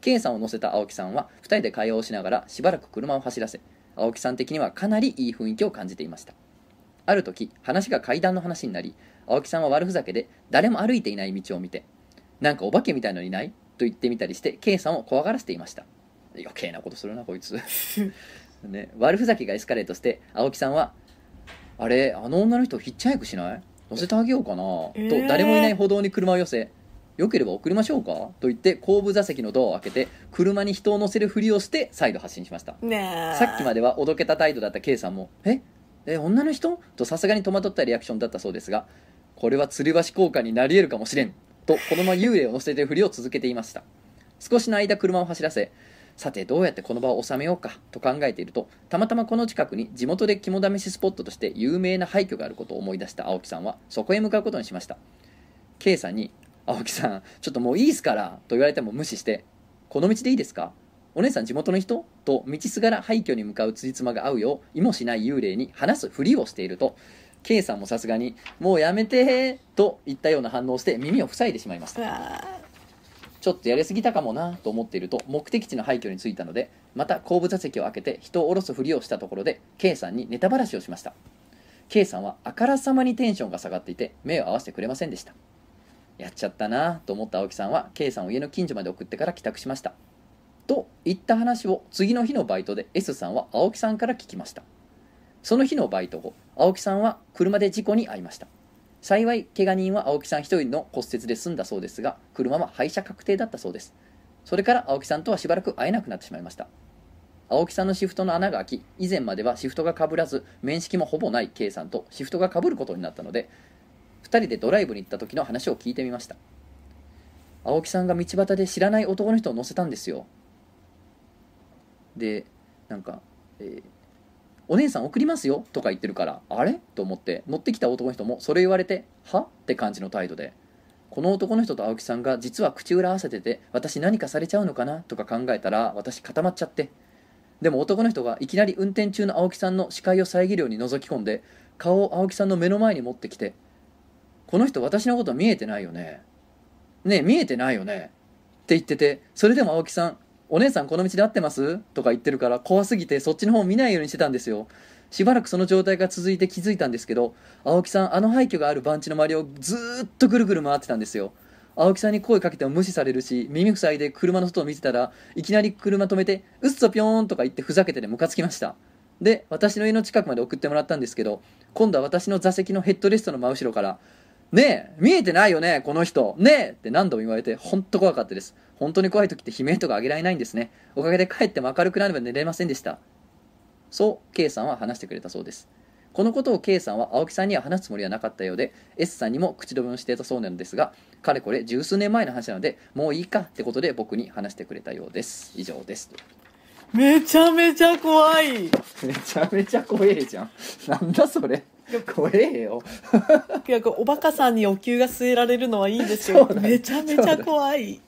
K さんを乗せた青木さんは2人で会話をしながらしばらく車を走らせ青木さん的にはかなりいい雰囲気を感じていました。ある時話が階段の話になり青木さんは悪ふざけで誰も歩いていない道を見てなんかお化けみたいのいない？と言ってみたりして K さんを怖がらせていました。余計なことするなこいつ。ね、悪ふざけがエスカレートして青木さんは「あれあの女の人ヒッチハイクしない？乗せてあげようかな」えー。と誰もいない歩道に車を寄せよければ送りましょうか？と言って後部座席のドアを開けて車に人を乗せるふりをして再度発進しました。さっきまではおどけた態度だった K さんも「え？え女の人?」とさすがに戸惑ったリアクションだったそうですがこれは吊り橋効果になり得るかもしれん。とこのまま幽霊を乗せてるふりを続けていました。少しの間車を走らせさてどうやってこの場を収めようかと考えているとたまたまこの近くに地元で肝試しスポットとして有名な廃墟があることを思い出した青木さんはそこへ向かうことにしました。K さんに「青木さんちょっともういいっすから」と言われても無視して「この道でいいですか？お姉さん地元の人?」と道すがら廃墟に向かう辻褄が合うよう意もしない幽霊に話すふりをしていると K さんもさすがに「もうやめて」といったような反応をして耳を塞いでしまいました。ちょっとやりすぎたかもなと思っていると目的地の廃墟に着いたのでまた後部座席を開けて人を降ろすふりをしたところで K さんにネタばらしをしました。K さんはあからさまにテンションが下がっていて目を合わせてくれませんでした。やっちゃったなと思った青木さんは K さんを家の近所まで送ってから帰宅しました。と言った話を次の日のバイトで S さんは青木さんから聞きました。その日のバイト後青木さんは車で事故に遭いました。幸い怪我人は青木さん一人の骨折で済んだそうですが車は廃車確定だったそうです。それから青木さんとはしばらく会えなくなってしまいました。青木さんのシフトの穴が開き以前まではシフトがかぶらず面識もほぼない K さんとシフトがかぶることになったので2人でドライブに行った時の話を聞いてみました。青木さんが道端で知らない男の人を乗せたんですよ。でなんか、えーお姉さん送りますよ」とか言ってるからあれ？と思って乗ってきた男の人もそれ言われて「は?」って感じの態度でこの男の人と青木さんが実は口裏合わせてて私何かされちゃうのかなとか考えたら私固まっちゃって。でも男の人がいきなり運転中の青木さんの視界を遮るように覗き込んで顔を青木さんの目の前に持ってきて「この人私のこと見えてないよね。ねえ見えてないよね」って言っててそれでも青木さんお姉さんこの道で合ってます？とか言ってるから怖すぎてそっちの方を見ないようにしてたんですよ。しばらくその状態が続いて気づいたんですけど青木さんあの廃墟がある番地の周りをずっとぐるぐる回ってたんですよ。青木さんに声かけても無視されるし耳塞いで車の外を見てたらいきなり車止めて「うっそぴょーん」とか言ってふざけてでムカつきました。で私の家の近くまで送ってもらったんですけど今度は私の座席のヘッドレストの真後ろから「ねえ見えてないよねこの人。ねえ!」って何度も言われて本当怖かったです。本当に怖い時って悲鳴とか上げられないんですね。おかげで帰っても明るくなれば寝れませんでした。そう K さんは話してくれたそうです。このことを K さんは青木さんには話すつもりはなかったようで S さんにも口止めをしていたそうなのですがかれこれ十数年前の話なのでもういいかってことで僕に話してくれたようです。以上です。めちゃめちゃ怖い。めちゃめちゃ怖えじゃん。なんだそれ怖えよ。いやおバカさんにお灸が据えられるのはいいんですよ。めちゃめちゃ怖い。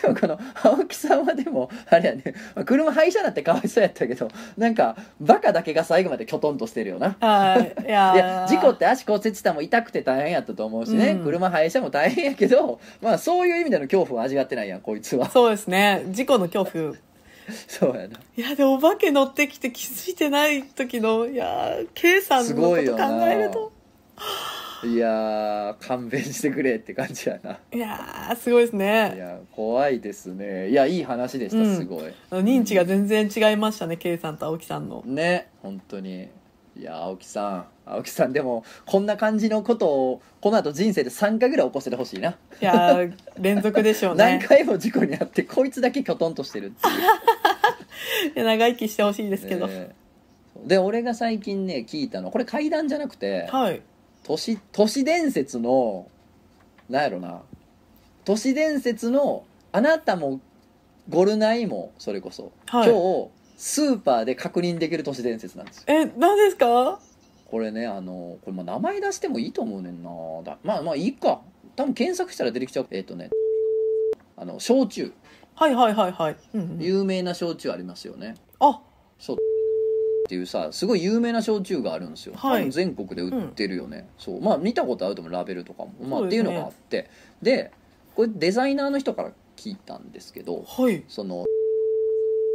でもこの青木さんはでもあれやね。まあ車廃車だってかわいそうやったけどなんかバカだけが最後まできょとんとしてるよな。はいいやいや事故って足骨折したも痛くて大変やったと思うしね、うん。車廃車も大変やけどまあそういう意味での恐怖を味わってないやんこいつは。そうですね。事故の恐怖 そうやな。いやでお化け乗ってきて気づいてない時のいやー K さんすのこと考えると。いやー勘弁してくれって感じやな。いやーすごいですいねや怖いですね。いやいい話でした、うん。すごい。認知が全然違いましたね K さんと青木さんの。ね本当にいや青木さん。青木さんでもこんな感じのことをこの後人生で3回ぐらい起こしててほしいな、いやー連続でしょう何ね回も事故にあってこいつだけきょとんとしてるっていう。長生きしてほしいですけど、ねで俺が最近ね聞いたのこれ怪談じゃなくてはい。都市都市伝説のなんやろな。都市伝説のあなたもゴルナイもそれこそ、はい。今日スーパーで確認できる都市伝説なんですよ。え何ですか？これねあのこれまあ名前出してもいいと思うねんな。だまあまあいいか。多分検索したら出てきちゃう。えっ、とねあの焼酎。はいはいはいはい、うんうん。有名な焼酎ありますよね。あ。そう。っていうさすごい有名な焼酎があるんですよ、はい。多分全国で売ってるよね、そう。まあ見たことあると思うラベルとかも、まあ、そうですね。っていうのがあって。でこれデザイナーの人から聞いたんですけどはい。その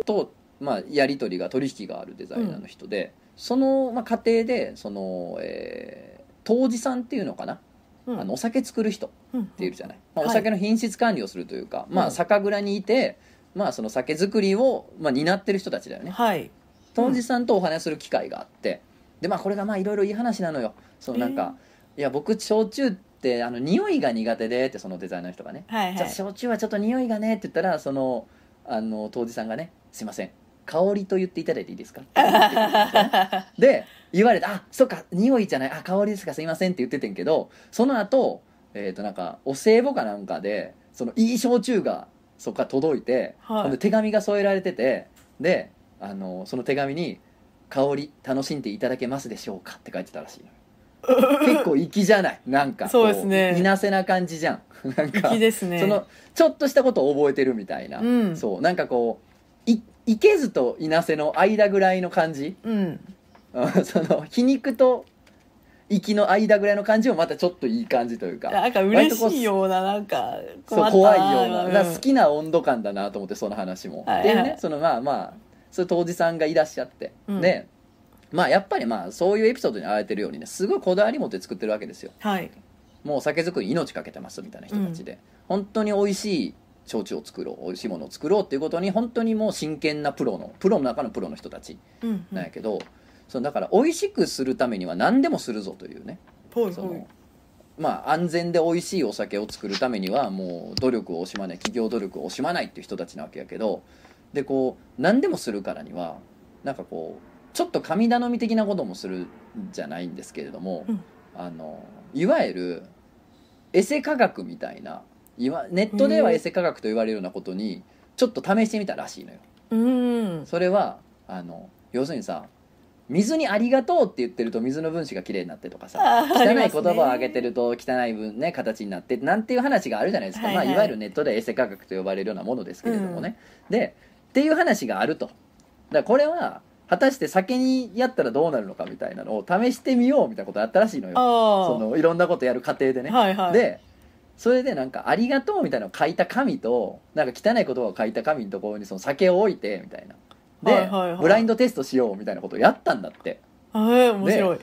と、まあ、やり取りが取引があるデザイナーの人で、その、まあ、過程でその、えー杜氏さんっていうのかな、うん。あのお酒作る人っうん。ているじゃない、まあ、おはい。酒の品質管理をするというか、まあ、うん酒蔵にいて、まあ、その酒造りを、まあ、担ってる人たちだよね。はい。当時さんとお話しする機会があってでまあこれがまあいろいろいい話なのよ。そのなんか、いや僕焼酎ってあの匂いが苦手でってそのデザイナーの人がね、はいはい。じゃあ焼酎はちょっと匂いがねって言ったらそのあの当時さんがね「すいません香りと言っていただいていいですか?」で言われて「あそっか匂いじゃない。あ香りですか。すいません」って言っててんけどその後えっ、となんかお歳暮かなんかでそのいい焼酎がそこから届いて、はい。で手紙が添えられててであのその手紙に「香り楽しんでいただけますでしょうか?」って書いてたらしい 結構粋じゃない？なんかそうですね。こいなせな感じじゃん。なんか。粋ですね。そのちょっとしたことを覚えてるみたいな、うん。そう。なんかこういいけずといなせの間ぐらいの感じ？うん。う んその皮肉と息の間ぐらいの感じもまたちょっといい感じというか。なんか嬉しいようななんかそう怖いような、うん好きな温度感だなと思ってその話も、はいはい。っていうねそのまあまあそれ当時さんがいらっしゃって、うん。でまあやっぱりまあそういうエピソードにあえてるようにねすごいこだわり持って作ってるわけですよ。はい。もう酒造りに命かけてますみたいな人たちで、本当に美味しい焼酎を作ろう美味しいものを作ろうっていうことに本当にもう真剣なプロのプロの中のプロの人たちうんうん。なんやけど、そのだから美味しくするためには何でもするぞというね。ほいほい。まあ安全で美味しいお酒を作るためにはもう努力を惜しまない企業努力を惜しまないっていう人たちなわけやけどでこう何でもするからにはなんかこうちょっと神頼み的なこともするんじゃないんですけれども、うん。あのいわゆるエセ科学みたいないわネットではエセ科学と言われるようなことにちょっと試してみたらしいのよ。うん。それはあの要するにさ水に「ありがとう」って言ってると水の分子がきれいになってとかさ汚い言葉をあげてると汚い分ね形になってなんていう話があるじゃないですか、はいはい。いまあ、いわゆるネットでエセ科学と呼ばれるようなものですけれどもね、でっていう話があると。だこれは果たして酒にやったらどうなるのかみたいなのを試してみようみたいなことあったらしいのよ。そのいろんなことやる過程でね、はいはい。でそれでなんか「ありがとう」みたいなのを書いた紙となんか汚い言葉を書いた紙のところにその酒を置いてみたいな。で、はいはいはい。ブラインドテストしようみたいなことをやったんだって。はい面白い。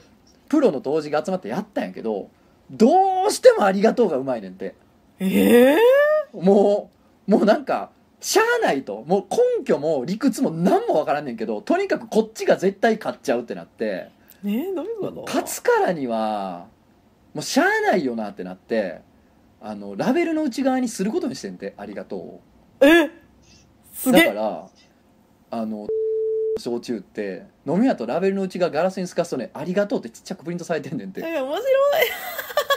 プロの当時が集まってやったんやけどどうしても「ありがとう」がうまいねんて。ええもうもうなんかしゃあないと。もう根拠も理屈も何もわからんねんけどとにかくこっちが絶対勝っちゃうってなって。ねえどういうこと？勝つからにはもうしゃあないよなってなってあのラベルの内側にすることにしてんて「ありがとう。を」え？すげえ。だからあの焼酎って飲み屋とラベルの内側ガラスに透かすとね「ありがとう」ってちっちゃくプリントされてんねんて。え面白い。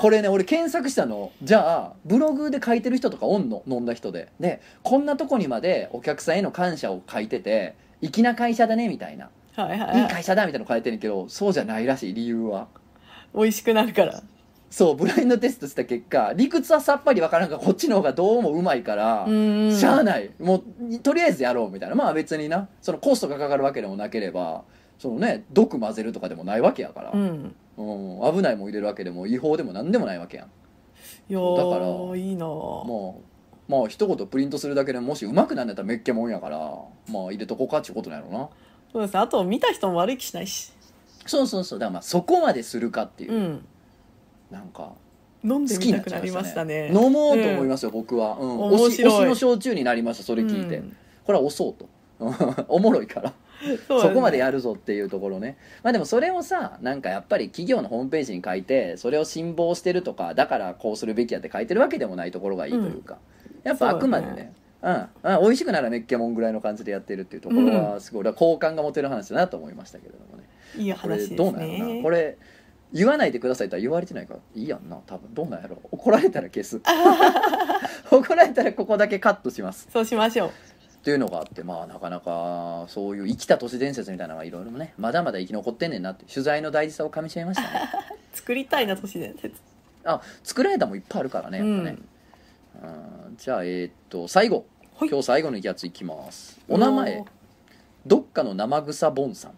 これね俺検索したの。じゃあブログで書いてる人とかおんの？飲んだ人で。でこんなとこにまでお客さんへの感謝を書いてて粋な会社だねみたいな。はいはいはい。い会社だみたいなの書いてるけどそうじゃないらしい理由は。美味しくなるからそうブラインドテストした結果理屈はさっぱりわからんがこっちの方がどうもうまいから、うん。しゃあない。もうとりあえずやろうみたいな。まあ別にな。そのコストがかかるわけでもなければそのね毒混ぜるとかでもないわけやから、うん。うん。危ないもん入れるわけでも違法でも何でもないわけやん。いやだからーいいなぁもうまあ一言プリントするだけでもしうまくなんだったらめっけもんやからまあ入れとこうかっちゅうことなんやろな。そうですね。あと見た人も悪い気しないし。そうそうそう。だからまあそこまでするかっていう、うんなんか飲んでみたくなりましたましたね。飲もうと思いますよ、僕は、うん、面白い。推しの焼酎になりましたそれ聞いて、うん。これは押そうと。おもろいから。そうそこまでややるぞっていうところね。まあでもそれをさなんかやっぱり企業のホームページに書いてそれを辛抱してるとかだからこうするべきやって書いてるわけでもないところがいいというか、やっぱあくまでね。うん、うん、美味しくならめっけもんぐらいの感じでやってるっていうところはすごい好感が持てる話だなと思いましたけれどもね。いいこれ話ですどうなんやろな。ねこれ言わないでくださいとは言われてないからいいやんな。多分。どうなんやろ。怒られたら消す。怒られたらここだけカットします。そうしましょう。っていうのがあってまあなかなかそういう生きた都市伝説みたいなのがいろいろねまだまだ生き残ってんねんなって取材の大事さをかみしめましたね。作りたいな都市伝説。あ作られたもんいっぱいあるからねやっぱね、うん。うんじゃあえーっと最後。はい。今日最後のやついきます。お名前。どっかの生草ボンさん。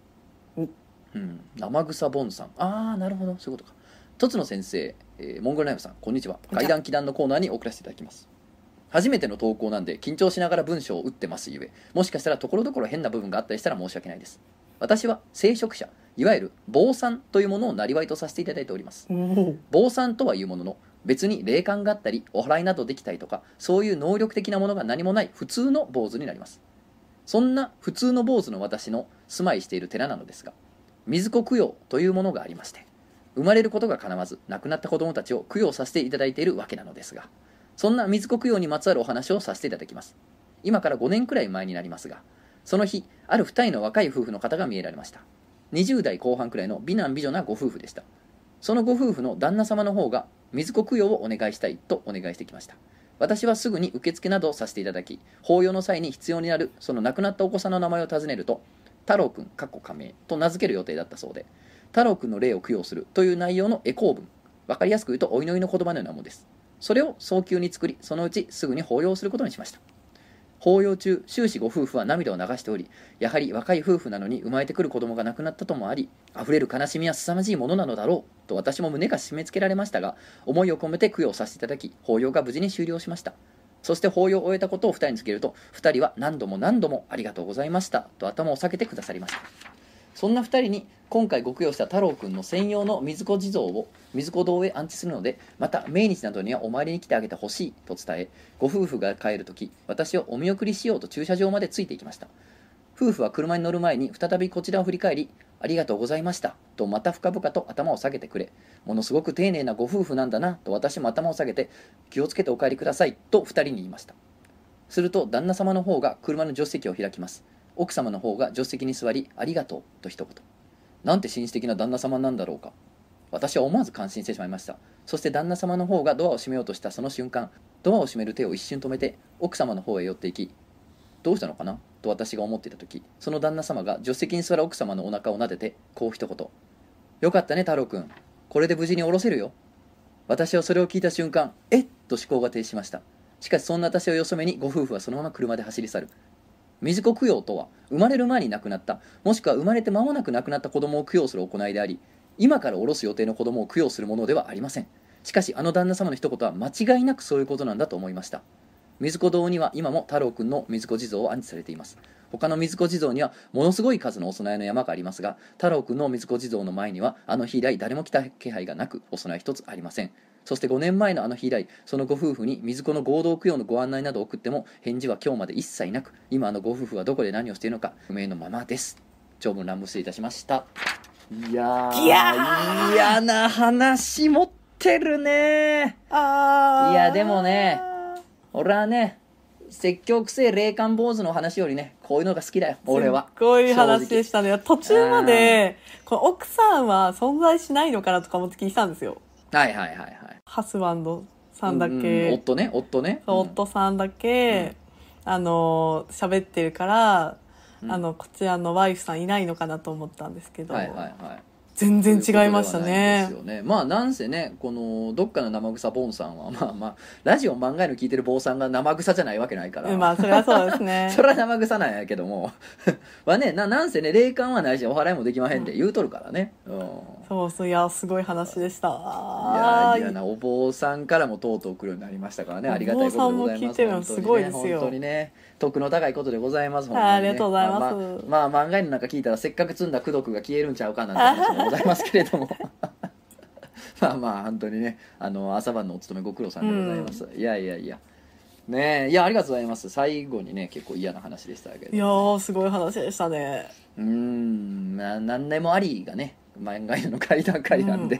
おうん。生草ボンさん。ああなるほど。そういうことか。とつの先生、えーモンゴルナイフさんこんにちは。こんにちは。階段祈談のコーナーに送らせていただきます。初めての投稿なんで緊張しながら文章を打ってますゆえもしかしたらところどころ変な部分があったりしたら申し訳ないです。私は聖職者いわゆる坊さんというものをなりわいとさせていただいております。坊さんとはいうものの別に霊感があったりお祓いなどできたりとかそういう能力的なものが何もない普通の坊主になります。そんな普通の坊主の私の住まいしている寺なのですが水子供養というものがありまして生まれることが叶わず亡くなった子供たちを供養させていただいているわけなのですがそんな水子供養にまつわるお話をさせていただきます。今から5年くらい前になりますがその日ある2人の若い夫婦の方が見えられました。20代後半くらいの美男美女なご夫婦でした。そのご夫婦の旦那様の方が水子供養をお願いしたいとお願いしてきました。私はすぐに受付などをさせていただき法要の際に必要になるその亡くなったお子さんの名前を尋ねると太郎くんかっこ仮名と名付ける予定だったそうで太郎くんの霊を供養するという内容の絵公文。わかりやすく言うとお祈りの言葉のようなものです。それを早急に作りそのうちすぐに法要することにしました。法要中終始ご夫婦は涙を流しておりやはり若い夫婦なのに生まれてくる子供が亡くなったともあり溢れる悲しみは凄まじいものなのだろうと私も胸が締め付けられましたが思いを込めて供養させていただき法要が無事に終了しました。そして法要を終えたことを2人に告げると2人は何度も何度もありがとうございましたと頭を下げてくださりました。そんな2人に今回ご供養した太郎くんの専用の水子地蔵を水子堂へ安置するのでまた命日などにはお参りに来てあげてほしいと伝えご夫婦が帰る時私をお見送りしようと駐車場までついていきました。夫婦は車に乗る前に再びこちらを振り返りありがとうございました。とまた深々と頭を下げてくれ。ものすごく丁寧なご夫婦なんだな。と私も頭を下げて気をつけてお帰りください。と2人に言いました。すると旦那様の方が車の助手席を開きます。奥様の方が助手席に座りありがとうと一言。なんて紳士的な旦那様なんだろうか。私は思わず感心してしまいました。そして旦那様の方がドアを閉めようとしたその瞬間ドアを閉める手を一瞬止めて奥様の方へ寄っていきどうしたのかな。と私が思っていた時その旦那様が助手席に座る奥様のお腹を撫でてこう一言「よかったね太郎くん。これで無事に降ろせるよ」私はそれを聞いた瞬間えっ？と思考が停止しました。しかしそんな私をよそめにご夫婦はそのまま車で走り去る。水子供養とは生まれる前に亡くなったもしくは生まれて間もなく亡くなった子供を供養する行いであり今から降ろす予定の子供を供養するものではありません。しかしあの旦那様の一言は間違いなくそういうことなんだと思いました。水子堂には今も太郎くんの水子地蔵を安置されています。他の水子地蔵にはものすごい数のお供えの山がありますが太郎くんの水子地蔵の前にはあの日以来誰も来た気配がなくお供え一つありません。そして5年前のあの日以来そのご夫婦に水子の合同供養のご案内などを送っても返事は今日まで一切なく今あのご夫婦はどこで何をしているのか不明のままです。長文乱文失礼いたしました。いや嫌な話持ってるね。いやでもね俺はね説教くせえ霊感坊主の話よりねこういうのが好きだよ俺はすっごい話でししたね。途中までこの奥さんは存在しないのかなとか思って聞いてたんですよ。はいはいはいはい。ハスバンドさんだけ、うんうん夫ね夫ね。夫さんだけ、あの喋ってるから、うん。あのこちらのワイフさんいないのかなと思ったんですけど、はいはいはい全然違いましたね。ですよね。まあなんせねこのどっかの生臭ボンさんはまあまあラジオ漫画の聞いてる坊さんが生臭じゃないわけないから、うんまあそれはそうですね。それは生臭なんやけども。はねななんせね霊感はないしお祓いもできまへんって言うとるからね、うん。そうそういやすごい話でした。いやいやなお坊さんからもとうとう来るようになりましたからね。ありがたいことでございます。お坊さんも聞いてるのすごいですよ。本当にね徳の高いことでございますね。ありがとうございます。まあ、まあまあ漫画の中聞いたらせっかく積んだ功徳が消えるんちゃうかなんて話もございますけれども。まあまあ本当にねあの朝晩のお勤めご苦労さんでございます、いやいやいや。ねえいやありがとうございます。最後にね結構嫌な話でしたけど。いやーすごい話でしたね。うーんな何でもありがね漫画の階段階なんで、い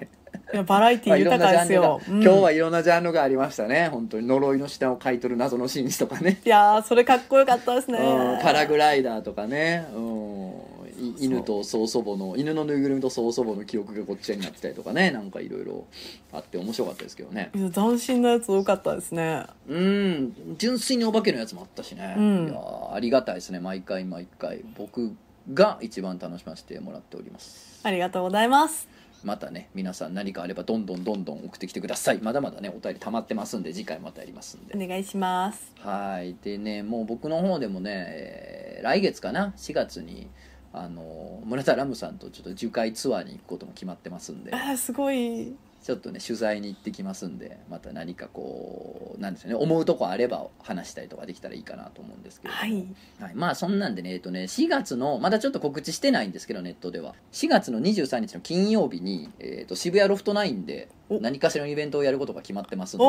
やバラエティー豊かですよ、まあ今日うん。はいろんなジャンルがありましたね。本当に呪いの下を買い取る謎の紳士とかね。いやーそれかっこよかったですね。うんパラグライダーとかね、うん、い犬と曽祖母の犬のぬいぐるみと曽祖母の記憶がこっちになってたりとかね。なんかいろいろあって面白かったですけどね。斬新なやつ多かったですね。うん。純粋にお化けのやつもあったしね、うん。いやーありがたいですね。毎回毎回僕が一番楽しませてもらっております。ありがとうございますまたね皆さん何かあればどんどんどんどん送ってきてください。まだまだねお便り溜まってますんで次回またやりますんで。お願いします。はい。でねもう僕の方でもね、えー来月かな？4月にあの村田ラムさんとちょっと樹海ツアーに行くことも決まってますんで。あーすごいちょっとね取材に行ってきますんでまた何かこうなんですよね思うとこあれば話したりとかできたらいいかなと思うんですけど。もはい。はい、まあそんなんでねえっとね4月のまだちょっと告知してないんですけどネットでは4月の23日の金曜日に、えー、と渋谷ロフトナインでお。何かしらのイベントをやることが決まってますんで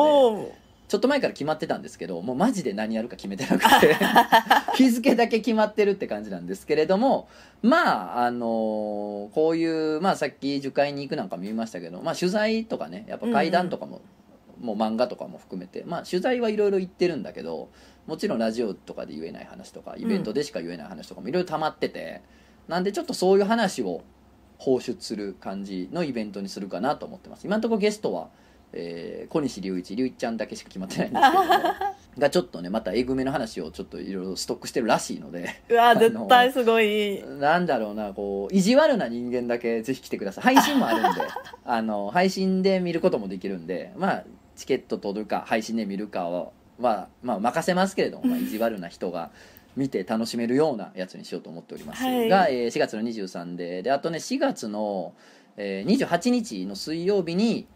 ちょっと前から決まってたんですけどもうマジで何やるか決めてなくて 日付だけ決まってるって感じなんですけれどもまああのこういう、まあ、さっき受会に行くなんかも言いましたけど、まあ、取材とかねやっぱ会談とかも、もう漫画とかも含めて、まあ、取材はいろいろ言ってるんだけどもちろんラジオとかで言えない話とかイベントでしか言えない話とかもいろいろ溜まってて、なんでちょっとそういう話を放出する感じのイベントにするかなと思ってます。今のところゲストは、えー小西隆一隆一ちゃんだけしか決まってないんですけど。もがちょっとねまたえぐめの話をちょっといろいろストックしてるらしいのでうわ絶対すごい。なんだろうなこう意地悪な人間だけぜひ来てください。配信もあるんで あの配信で見ることもできるんでまあチケット取るか配信で見るかは、まあ、まあ任せますけれども、まあ、意地悪な人が見て楽しめるようなやつにしようと思っております、はい。が、えー4月の23でであとね4月の、えー28日の水曜日に、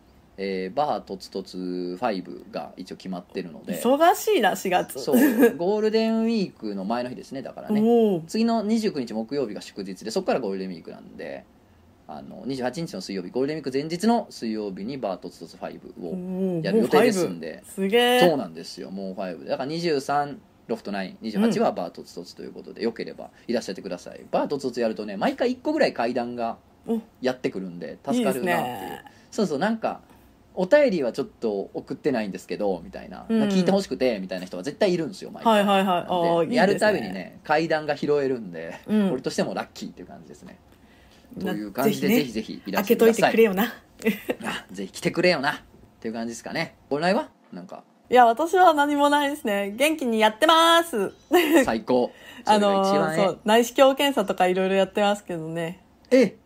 えーバーとつとつ5が一応決まってるので。忙しいな4月。そう。ゴールデンウィークの前の日ですねだからね。次の29日木曜日が祝日でそこからゴールデンウィークなんであの28日の水曜日ゴールデンウィーク前日の水曜日にバートツトツ5をやる予定ですんで。すげえそうなんですよ。もう5だから23ロフト928はバートツトツということで、よければいらっしゃってください。バートツトツやるとね毎回1個ぐらい階段がお。やってくるんで助かるなっていう。ね。そうそうなんかお便りはちょっと送ってないんですけどみたいな、うん。聞いてほしくてみたいな人は絶対いるんですよ毎回はいはい。やるたびにね階段が拾えるんで、うん。俺としてもラッキーっていう感じですね。とないう感じでぜぜひぜひいら開けといてくれよな。あぜひ来てくれよな。っていう感じですかね。本来は？なんか。いや私は何もないですね。元気にやってます。最高。あのそう内視鏡検査とかいろいろやってますけどね。ええ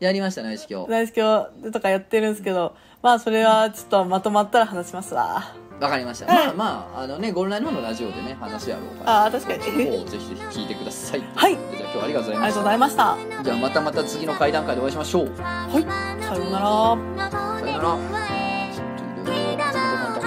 やりました内視鏡。内視鏡とかやってるんですけどまあそれはちょっとまとまったら話しますわ。わかりました、はい、まあまああのねゴールライのラジオでね話やろうかなあ確かに。ぜひぜひ聞いてください。はい。じゃあ今日はありがとうございました。じゃあまたまた次の会談会でお会いしましょう。はい。さようなら。さようなら。